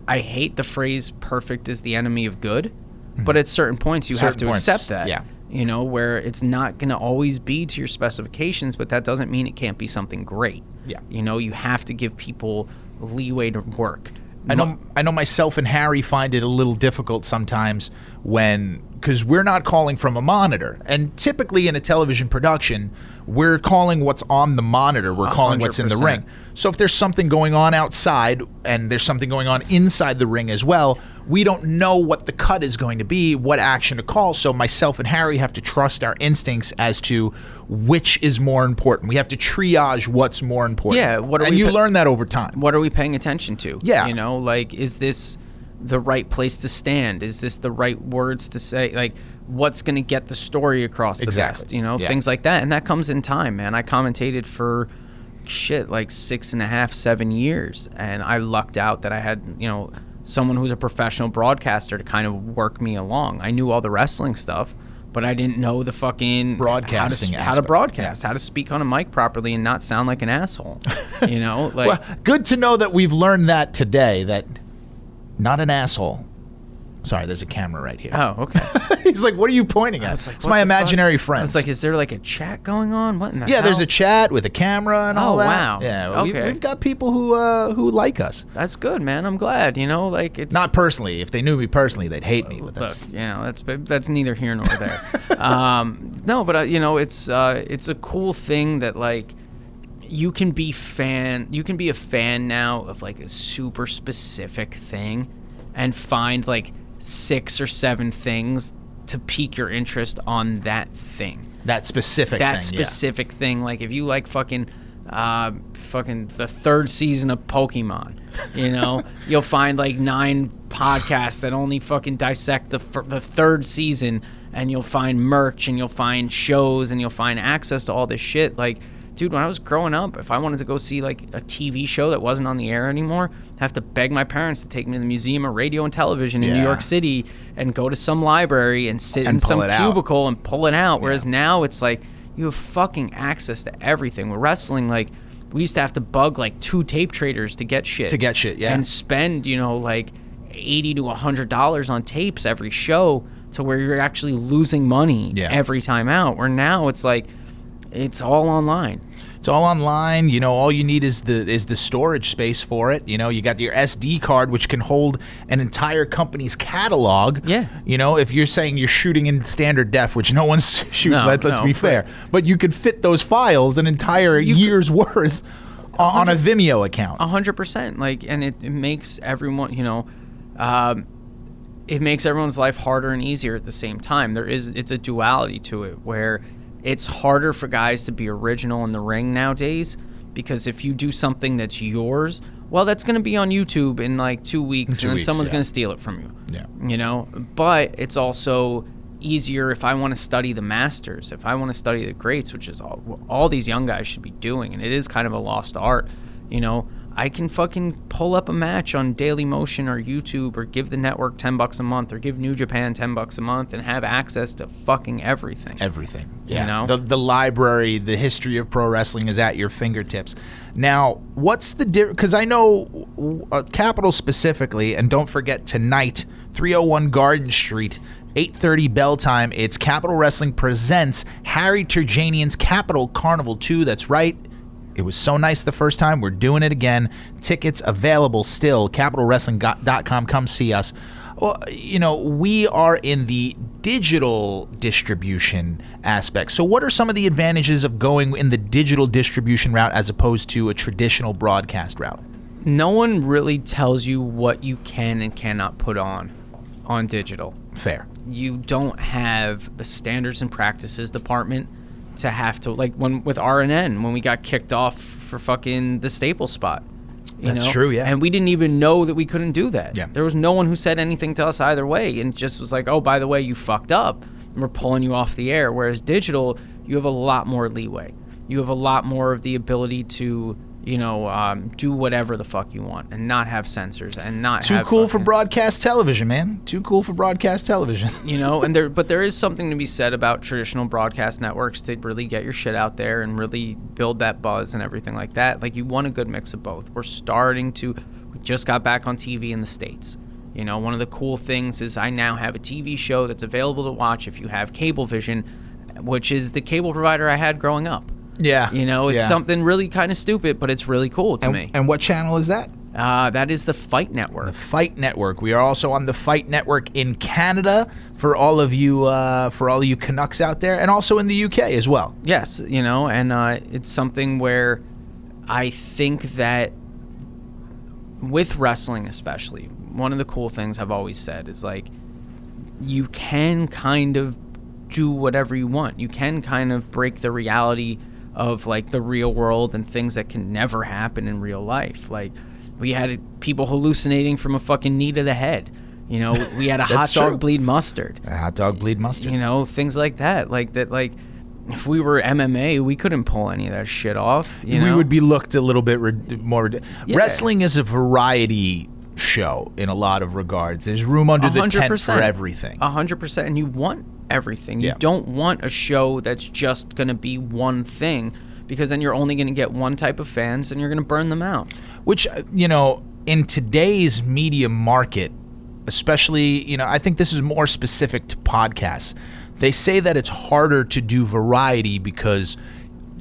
I hate the phrase "perfect is the enemy of good," but at certain points you have to points, accept that. yeah. You know, where it's not going to always be to your specifications, but that doesn't mean it can't be something great. Yeah. You know, you have to give people leeway to work. I know I know myself and Harry find it a little difficult sometimes when because we're not calling from a monitor, and typically in a television production, we're calling what's on the monitor. We're calling what's in the 100%. ring. So if there's something going on outside and there's something going on inside the ring as well, we don't know what the cut is going to be, what action to call. So myself and Harry have to trust our instincts as to which is more important. We have to triage what's more important. Yeah, what are and you pa- learn that over time. what are we paying attention to? Yeah. You know, like, is this the right place to stand? Is this the right words to say? Like, what's going to get the story across the Exactly. best? You know, Yeah. things like that. And that comes in time, man. I commentated for shit like six and a half, seven years. And I lucked out that I had, you know, someone who's a professional broadcaster to kind of work me along. I knew all the wrestling stuff. But I didn't know the fucking Broadcasting how to, how to broadcast, how to speak on a mic properly and not sound like an asshole. You know, [LAUGHS] like well, good to know that we've learned that today. That not an asshole. Sorry, there's a camera right here. Oh, okay. [LAUGHS] He's like, "What are you pointing at?" Like, it's my fuck? imaginary I friend. was like, is there like a chat going on? What in the yeah, there's a chat with a camera and all that. Oh, wow. Yeah, well, we've, we've got people who uh, who like us. That's good, man. I'm glad. You know, like it's Not personally. If they knew me personally, they'd hate me. But Look, that's yeah, that's that's neither here nor there. [LAUGHS] um, no, but uh, you know, it's uh, it's a cool thing that like you can be fan, you can be a fan now of like a super specific thing, and find like six or seven things to pique your interest on that thing. that specific that thing. yeah. specific thing. Like if you like fucking, uh, fucking the third season of Pokemon, you know, [LAUGHS] you'll find like nine podcasts that only fucking dissect the fir- the third season, and you'll find merch and you'll find shows and you'll find access to all this shit. Like, dude, when I was growing up, if I wanted to go see like a TV show that wasn't on the air anymore, I'd have to beg my parents to take me to the Museum of Radio and Television in New York City and go to some library and sit And in some it out. cubicle and pull it out. Whereas Yeah. now it's like you have fucking access to everything. We're wrestling, like we used to have to bug like two tape traders to get shit. To get shit, yeah. And spend, you know, like eighty to hundred dollars on tapes every show to where you're actually losing money Yeah. every time out. Where now it's like it's all online. It's all online. You know, all you need is the is the storage space for it. You know, you got your SD card, which can hold an entire company's catalog. Yeah. You know, if you're saying you're shooting in standard def, which no one's [LAUGHS] shooting, No, let, us no, be fair, but you could fit those files, an entire year's worth, on a Vimeo account. A hundred percent. Like, and it, it makes everyone, you know, um, it makes everyone's life harder and easier at the same time. There is, it's a duality to it where it's harder for guys to be original in the ring nowadays because if you do something that's yours, well, that's going to be on YouTube in like two weeks, two and then weeks, someone's yeah. going to steal it from you. Yeah. You know, but it's also easier if I want to study the masters, if I want to study the greats, which is all, all these young guys should be doing, and it is kind of a lost art. You know, I can fucking pull up a match on Daily Motion or YouTube or give the network 10 bucks a month or give New Japan 10 bucks a month and have access to fucking everything. Everything. You know? The, the library, the history of pro wrestling is at your fingertips. Now, what's the difference? Because I know uh, Capital specifically, and don't forget tonight, 301 Garden Street. 8:30 bell time. It's Capital Wrestling presents Harry Terjanian's Capital Carnival 2. That's right. It was so nice the first time. We're doing it again. Tickets available still. CapitalWrestling.com. Come see us. Well, you know, we are in the digital distribution aspect. So, what are some of the advantages of going in the digital distribution route as opposed to a traditional broadcast route? No one really tells you what you can and cannot put on on digital. Fair. you don't have a standards and practices department to have to like when with RNN when we got kicked off for fucking the staple spot. You That's know? true, yeah. And we didn't even know that we couldn't do that. Yeah. There was no one who said anything to us either way and just was like, "Oh, by the way, you fucked up." And we're pulling you off the air. Whereas digital, you have a lot more leeway. You have a lot more of the ability to, you know, um, do whatever the fuck you want and not have censors and not Too cool for broadcast television, man. Too cool for broadcast television. [LAUGHS] you know and there but there is something to be said about traditional broadcast networks to really get your shit out there and really build that buzz and everything like that like you want a good mix of both we're starting to we just got back on tv in the states you know one of the cool things is i now have a tv show that's available to watch if you have cablevision which is the cable provider i had growing up yeah. you know it's yeah. something really kind of stupid but it's really cool to And, me and what channel is that? uh, that is the fight network The Fight Network. We are also on the Fight Network in Canada for all of you uh, for all you Canucks out there, and also in the UK as well. Yes, you know, and uh, it's something where I think that with wrestling, especially, one of the cool things I've always said is like you can kind of do whatever you want. You can kind of break the reality of like the real world and things that can never happen in real life. Like we had people hallucinating from a fucking knee to the head. You know, [LAUGHS] we had a hot dog true. bleed mustard A hot dog bleed mustard. you know things like that like that like if we were mma we couldn't pull any of that shit off you know? we would be looked a little bit re- more. Yeah. Wrestling is a variety show in a lot of regards. There's room under the tent for everything. A hundred percent and you want everything. You don't want a show that's just gonna be one thing because then you're only gonna get one type of fans and you're gonna burn them out. Which uh, you know, in today's media market, especially you know, I think this is more specific to podcasts. They say that it's harder to do variety because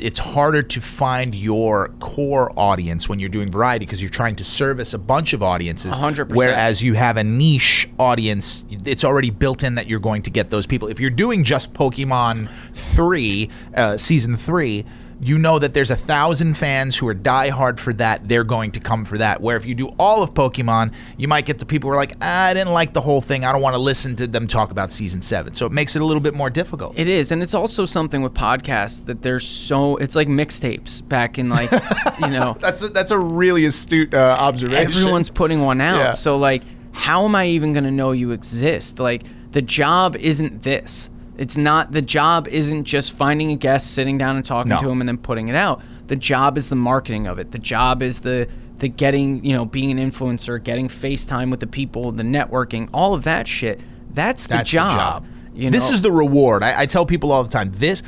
it's harder to find your core audience when you're doing variety because you're trying to service a bunch of audiences. 100%. Whereas you have a niche audience, it's already built in that you're going to get those people. If you're doing just Pokemon 3, uh, season 3, you know that there's a thousand fans who are diehard for that. They're going to come for that. Where if you do all of Pokemon, you might get the people who are like, ah, I didn't like the whole thing. I don't want to listen to them talk about season seven. So it makes it a little bit more difficult. it is and it's also something with podcasts that there's so it's like mixtapes back in like [LAUGHS] you know that's a, that's a really astute uh, observation. everyone's putting one out. Yeah. So like, how am I even gonna know you exist? Like, the job isn't this. It's not the job isn't just finding a guest, sitting down and talking No. to him, and then putting it out. The job is the marketing of it. The job is the the getting, you know, being an influencer, getting FaceTime with the people, the networking, all of that shit. That's the That's job. the job. You this is the reward. I, I tell people all the time. This,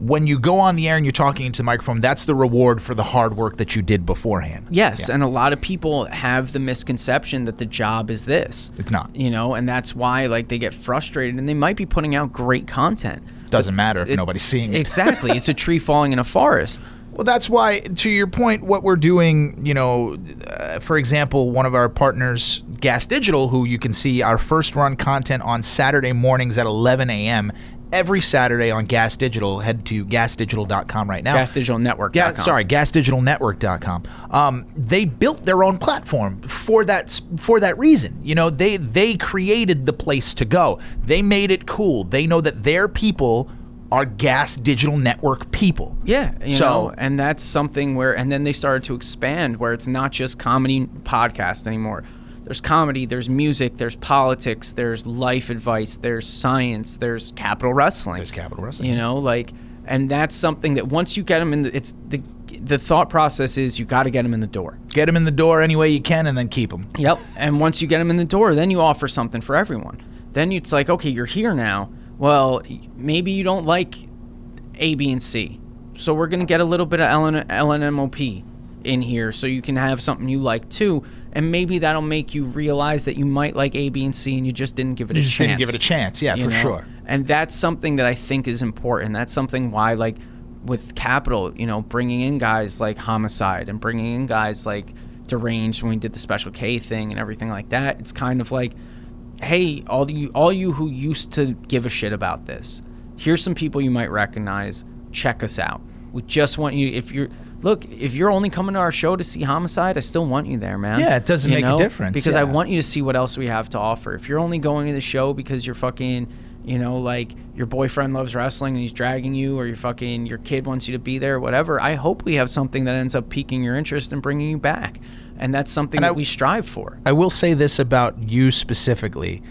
when you go on the air and you're talking into the microphone, that's the reward for the hard work that you did beforehand. Yes, Yeah. and a lot of people have the misconception that the job is this. It's not. You know, and that's why like they get frustrated and they might be putting out great content. Doesn't matter if It- nobody's seeing it. Exactly. it's a tree falling in a forest. [LAUGHS] Well, that's why, to your point, what we're doing, you know, uh, for example, one of our partners, Gas Digital, who you can see our first run content on Saturday mornings at 11 a.m. Every Saturday on Gas Digital. Head to gasdigital.com right now. GasDigitalNetwork.com. Yeah, sorry, gasdigitalnetwork.com. Um, they built their own platform for that for that reason. You know, they they created the place to go. They made it cool. They know that their people are Gas Digital Network people. Yeah, you So- know, and that's something where, and then they started to expand where it's not just comedy podcast anymore. There's comedy, there's music, there's politics, there's life advice, there's science, there's capital wrestling. There's Capital Wrestling. You know, like, and that's something that once you get them in, the, it's the the thought process is you got to get them in the door. Get them in the door any way you can, and then keep them. Yep. And once you get them in the door, then you offer something for everyone. Then it's like, okay, you're here now. Well, maybe you don't like A, B, and C. So we're going to get a little bit of LN- LNMOP in here so you can have something you like too. And maybe that'll make you realize that you might like A, B, and C and you just didn't give it You a just chance. didn't give it a chance. Yeah, for know? sure. And that's something that I think is important. That's something why, like, with Capital, you know, bringing in guys like Homicide and bringing in guys like Deranged when we did the Special K thing and everything like that, it's kind of like, hey, all you, all you who used to give a shit about this, here's some people you might recognize. Check us out. We just want you. If you're look, if you're only coming to our show to see Homicide, I still want you there, man. Yeah, it doesn't You make a difference, because I want you to see what else we have to offer. If you're only going to the show because you're fucking, you know, like your boyfriend loves wrestling and he's dragging you, or your fucking your kid wants you to be there, whatever. I hope we have something that ends up piquing your interest and bringing you back, and that's something And that I- we strive for. I will say this about you specifically.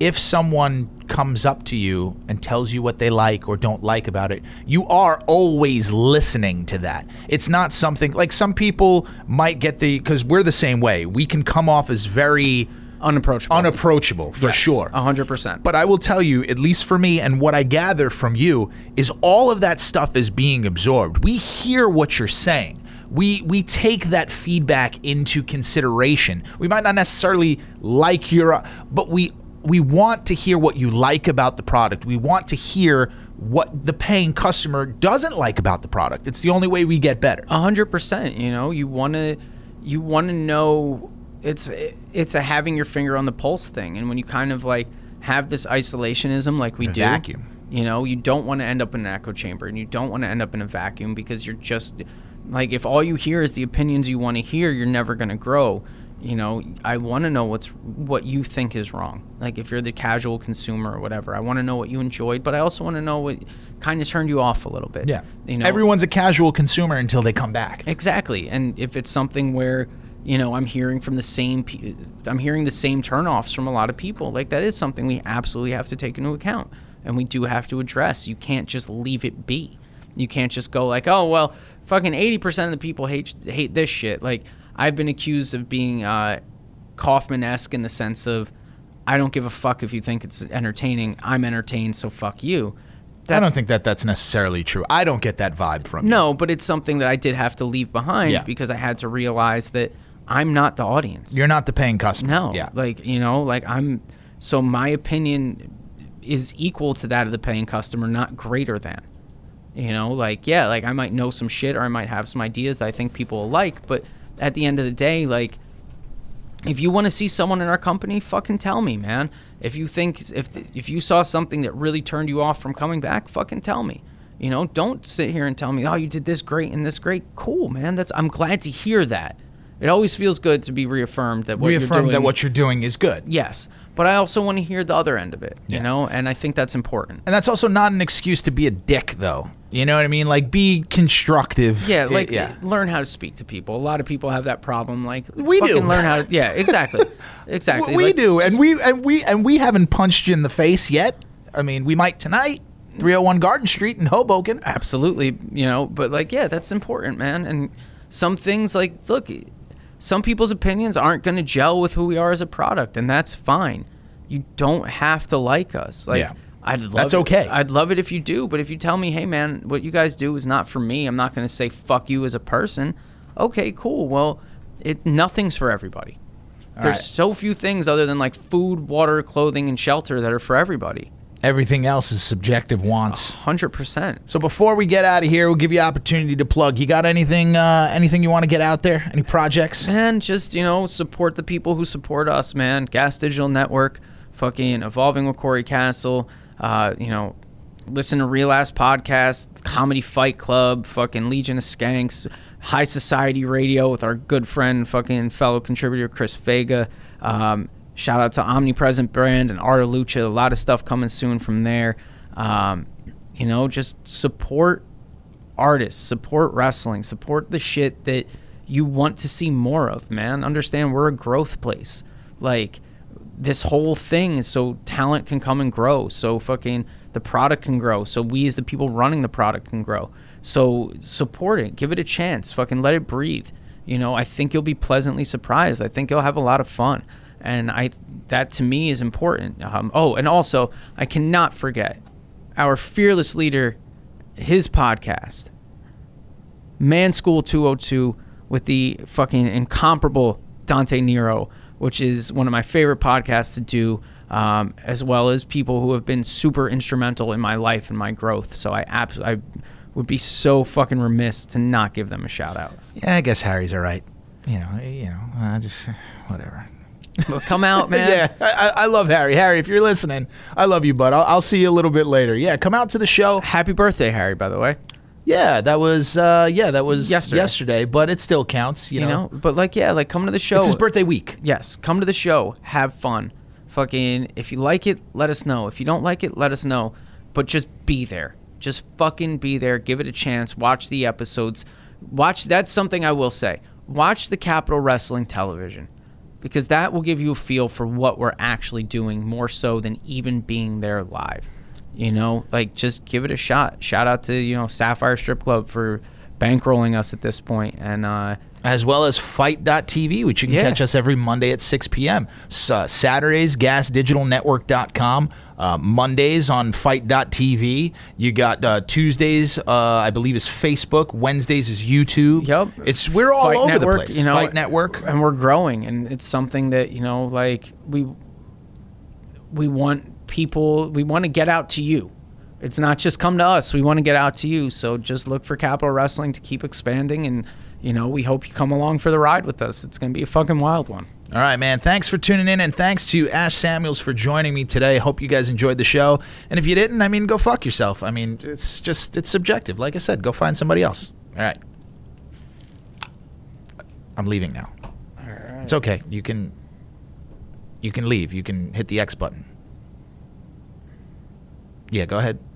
If someone comes up to you and tells you what they like or don't like about it, you are always listening to that. It's not something like some people might get the because we're the same way. We can come off as very Unapproachable. unapproachable for Yes, sure. a hundred percent. But I will tell you, at least for me, and what I gather from you is all of that stuff is being absorbed. We hear what you're saying. We we take that feedback into consideration. We might not necessarily like your, but we we want to hear what you like about the product. We want to hear what the paying customer doesn't like about the product. It's the only way we get better. A hundred percent. You know, you want to, you want to know. It's it's a having your finger on the pulse thing, and when you kind of like have this isolationism, like we A do, vacuum. You know, you don't want to end up in an echo chamber, and you don't want to end up in a vacuum because you're just like if all you hear is the opinions you want to hear, you're never going to grow. You know, I want to know what's what you think is wrong. Like if you're the casual consumer or whatever, I want to know what you enjoyed, but I also want to know what kind of turned you off a little bit. Yeah. you know, Everyone's a casual consumer until they come back. Exactly. And if it's something where, you know, I'm hearing from the same, pe- I'm hearing the same turnoffs from a lot of people, like that is something we absolutely have to take into account and we do have to address. You can't just leave it be. You can't just go like, oh, well, fucking 80% of the people hate, hate this shit. Like, I've been accused of being uh, Kaufman esque in the sense of, I don't give a fuck if you think it's entertaining. I'm entertained, so fuck you. I don't think that that's necessarily true. I don't get that vibe from you. No, but it's something that I did have to leave behind Yeah. because I had to realize that I'm not the audience. You're not the paying customer. no, Yeah. like you know, like I'm. So my opinion is equal to that of the paying customer, not greater than. You know, like yeah, like I might know some shit or I might have some ideas that I think people will like, but at the end of the day, like if you want to see someone in our company, fucking tell me, man. If you think if if you saw something that really turned you off from coming back, fucking tell me. You know, don't sit here and tell me, "Oh, you did this great and this great." Cool, man. That's I'm glad to hear that. It always feels good to be reaffirmed that what you're doing that what you're doing is good. Yes, but I also want to hear the other end of it, you know, and I think that's important. And that's also not an excuse to be a dick, though. You know what I mean? Like, be constructive. Yeah, like yeah. learn how to speak to people. A lot of people have that problem. Like We do. learn how to. Yeah, exactly, [LAUGHS] exactly. we Like, do, and we and we and we haven't punched you in the face yet. I mean, we might tonight. 301 Garden Street in Hoboken. absolutely you know but like yeah that's important man and some things like look some people's opinions aren't going to gel with who we are as a product and that's fine you don't have to like us like Yeah. I'd love That's it- okay. I'd love it if you do, but if you tell me, "Hey man, what you guys do is not for me." I'm not going to say fuck you as a person. Okay, cool. Well, it nothing's for everybody. There's right. so few things other than like food, water, clothing, and shelter that are for everybody. Everything else is subjective wants. Hundred percent. So before we get out of here, we'll give you opportunity to plug. You got anything? Uh, anything you want to get out there? Any projects? man, just you know, support the people who support us, man. Gas Digital Network, fucking evolving with Corey Castle. Uh, you know, listen to Real Ass Podcast, Comedy Fight Club, fucking Legion of Skanks, High Society Radio with our good friend, fucking fellow contributor Chris Vega. Um, shout out to Omnipresent Brand and Art of Lucha. A lot of stuff coming soon from there. Um, you know, just support artists, support wrestling, support the shit that you want to see more of, man. Understand we're a growth place. Like this whole thing is so talent can come and grow, so fucking the product can grow, so we as the people running the product can grow. So support it, give it a chance, fucking let it breathe. You know, I think you'll be pleasantly surprised. I think you'll have a lot of fun, and I that to me is important. Um, oh, and also I cannot forget our fearless leader, his podcast, Man School 202, with the fucking incomparable Dante Nero, which is one of my favorite podcasts to do. Um, as well as people who have been super instrumental in my life and my growth. So I abs- I would be so fucking remiss to not give them a shout out. Yeah, I guess Harry's all right. You know, you know, uh, just whatever. Come out, [LAUGHS] man. yeah, I, I love Harry. Harry, if you're listening, I love you, bud. I'll, I'll see you a little bit later. Yeah, come out to the show. Happy birthday, Harry, by the way. Yeah, that was uh, yeah, that was Yesterday. yesterday, but it still counts. You, You, know? But like yeah, like come to the show. it's his birthday week. Yes, come to the show, have fun. Fucking if you like it, let us know. If you don't like it, let us know. But just be there. Just fucking be there. Give it a chance. Watch the episodes. Watch that's something I will say. Watch the Capital Wrestling television. Because that will give you a feel for what we're actually doing more so than even being there live. You know, like just give it a shot. Shout out to, you know, Sapphire Strip Club for bankrolling us at this point and uh as well as fight.tv, which you can Yeah. catch us every Monday at 6 p.m. Uh, Saturdays, gasdigitalnetwork.com. Uh, Mondays on fight.tv. You got uh, Tuesdays, uh, I believe, is Facebook. Wednesdays is YouTube. Yep. It's we're all Fight over Network, the place. You know, Fight Network. and we're growing, and it's something that you know, like we we want people, we want to get out to you. It's not just come to us. We want to get out to you. So just look for Capital Wrestling to keep expanding, and you know, we hope you come along for the ride with us. It's going to be a fucking wild one. All right, man. Thanks for tuning in, and thanks to Ash Samuels for joining me today. Hope you guys enjoyed the show. And if you didn't, I mean, go fuck yourself. I mean, it's just it's subjective. Like I said, go find somebody else. All right. I'm leaving now. All right. It's okay. You can you can leave. You can hit the X button. Yeah, go ahead.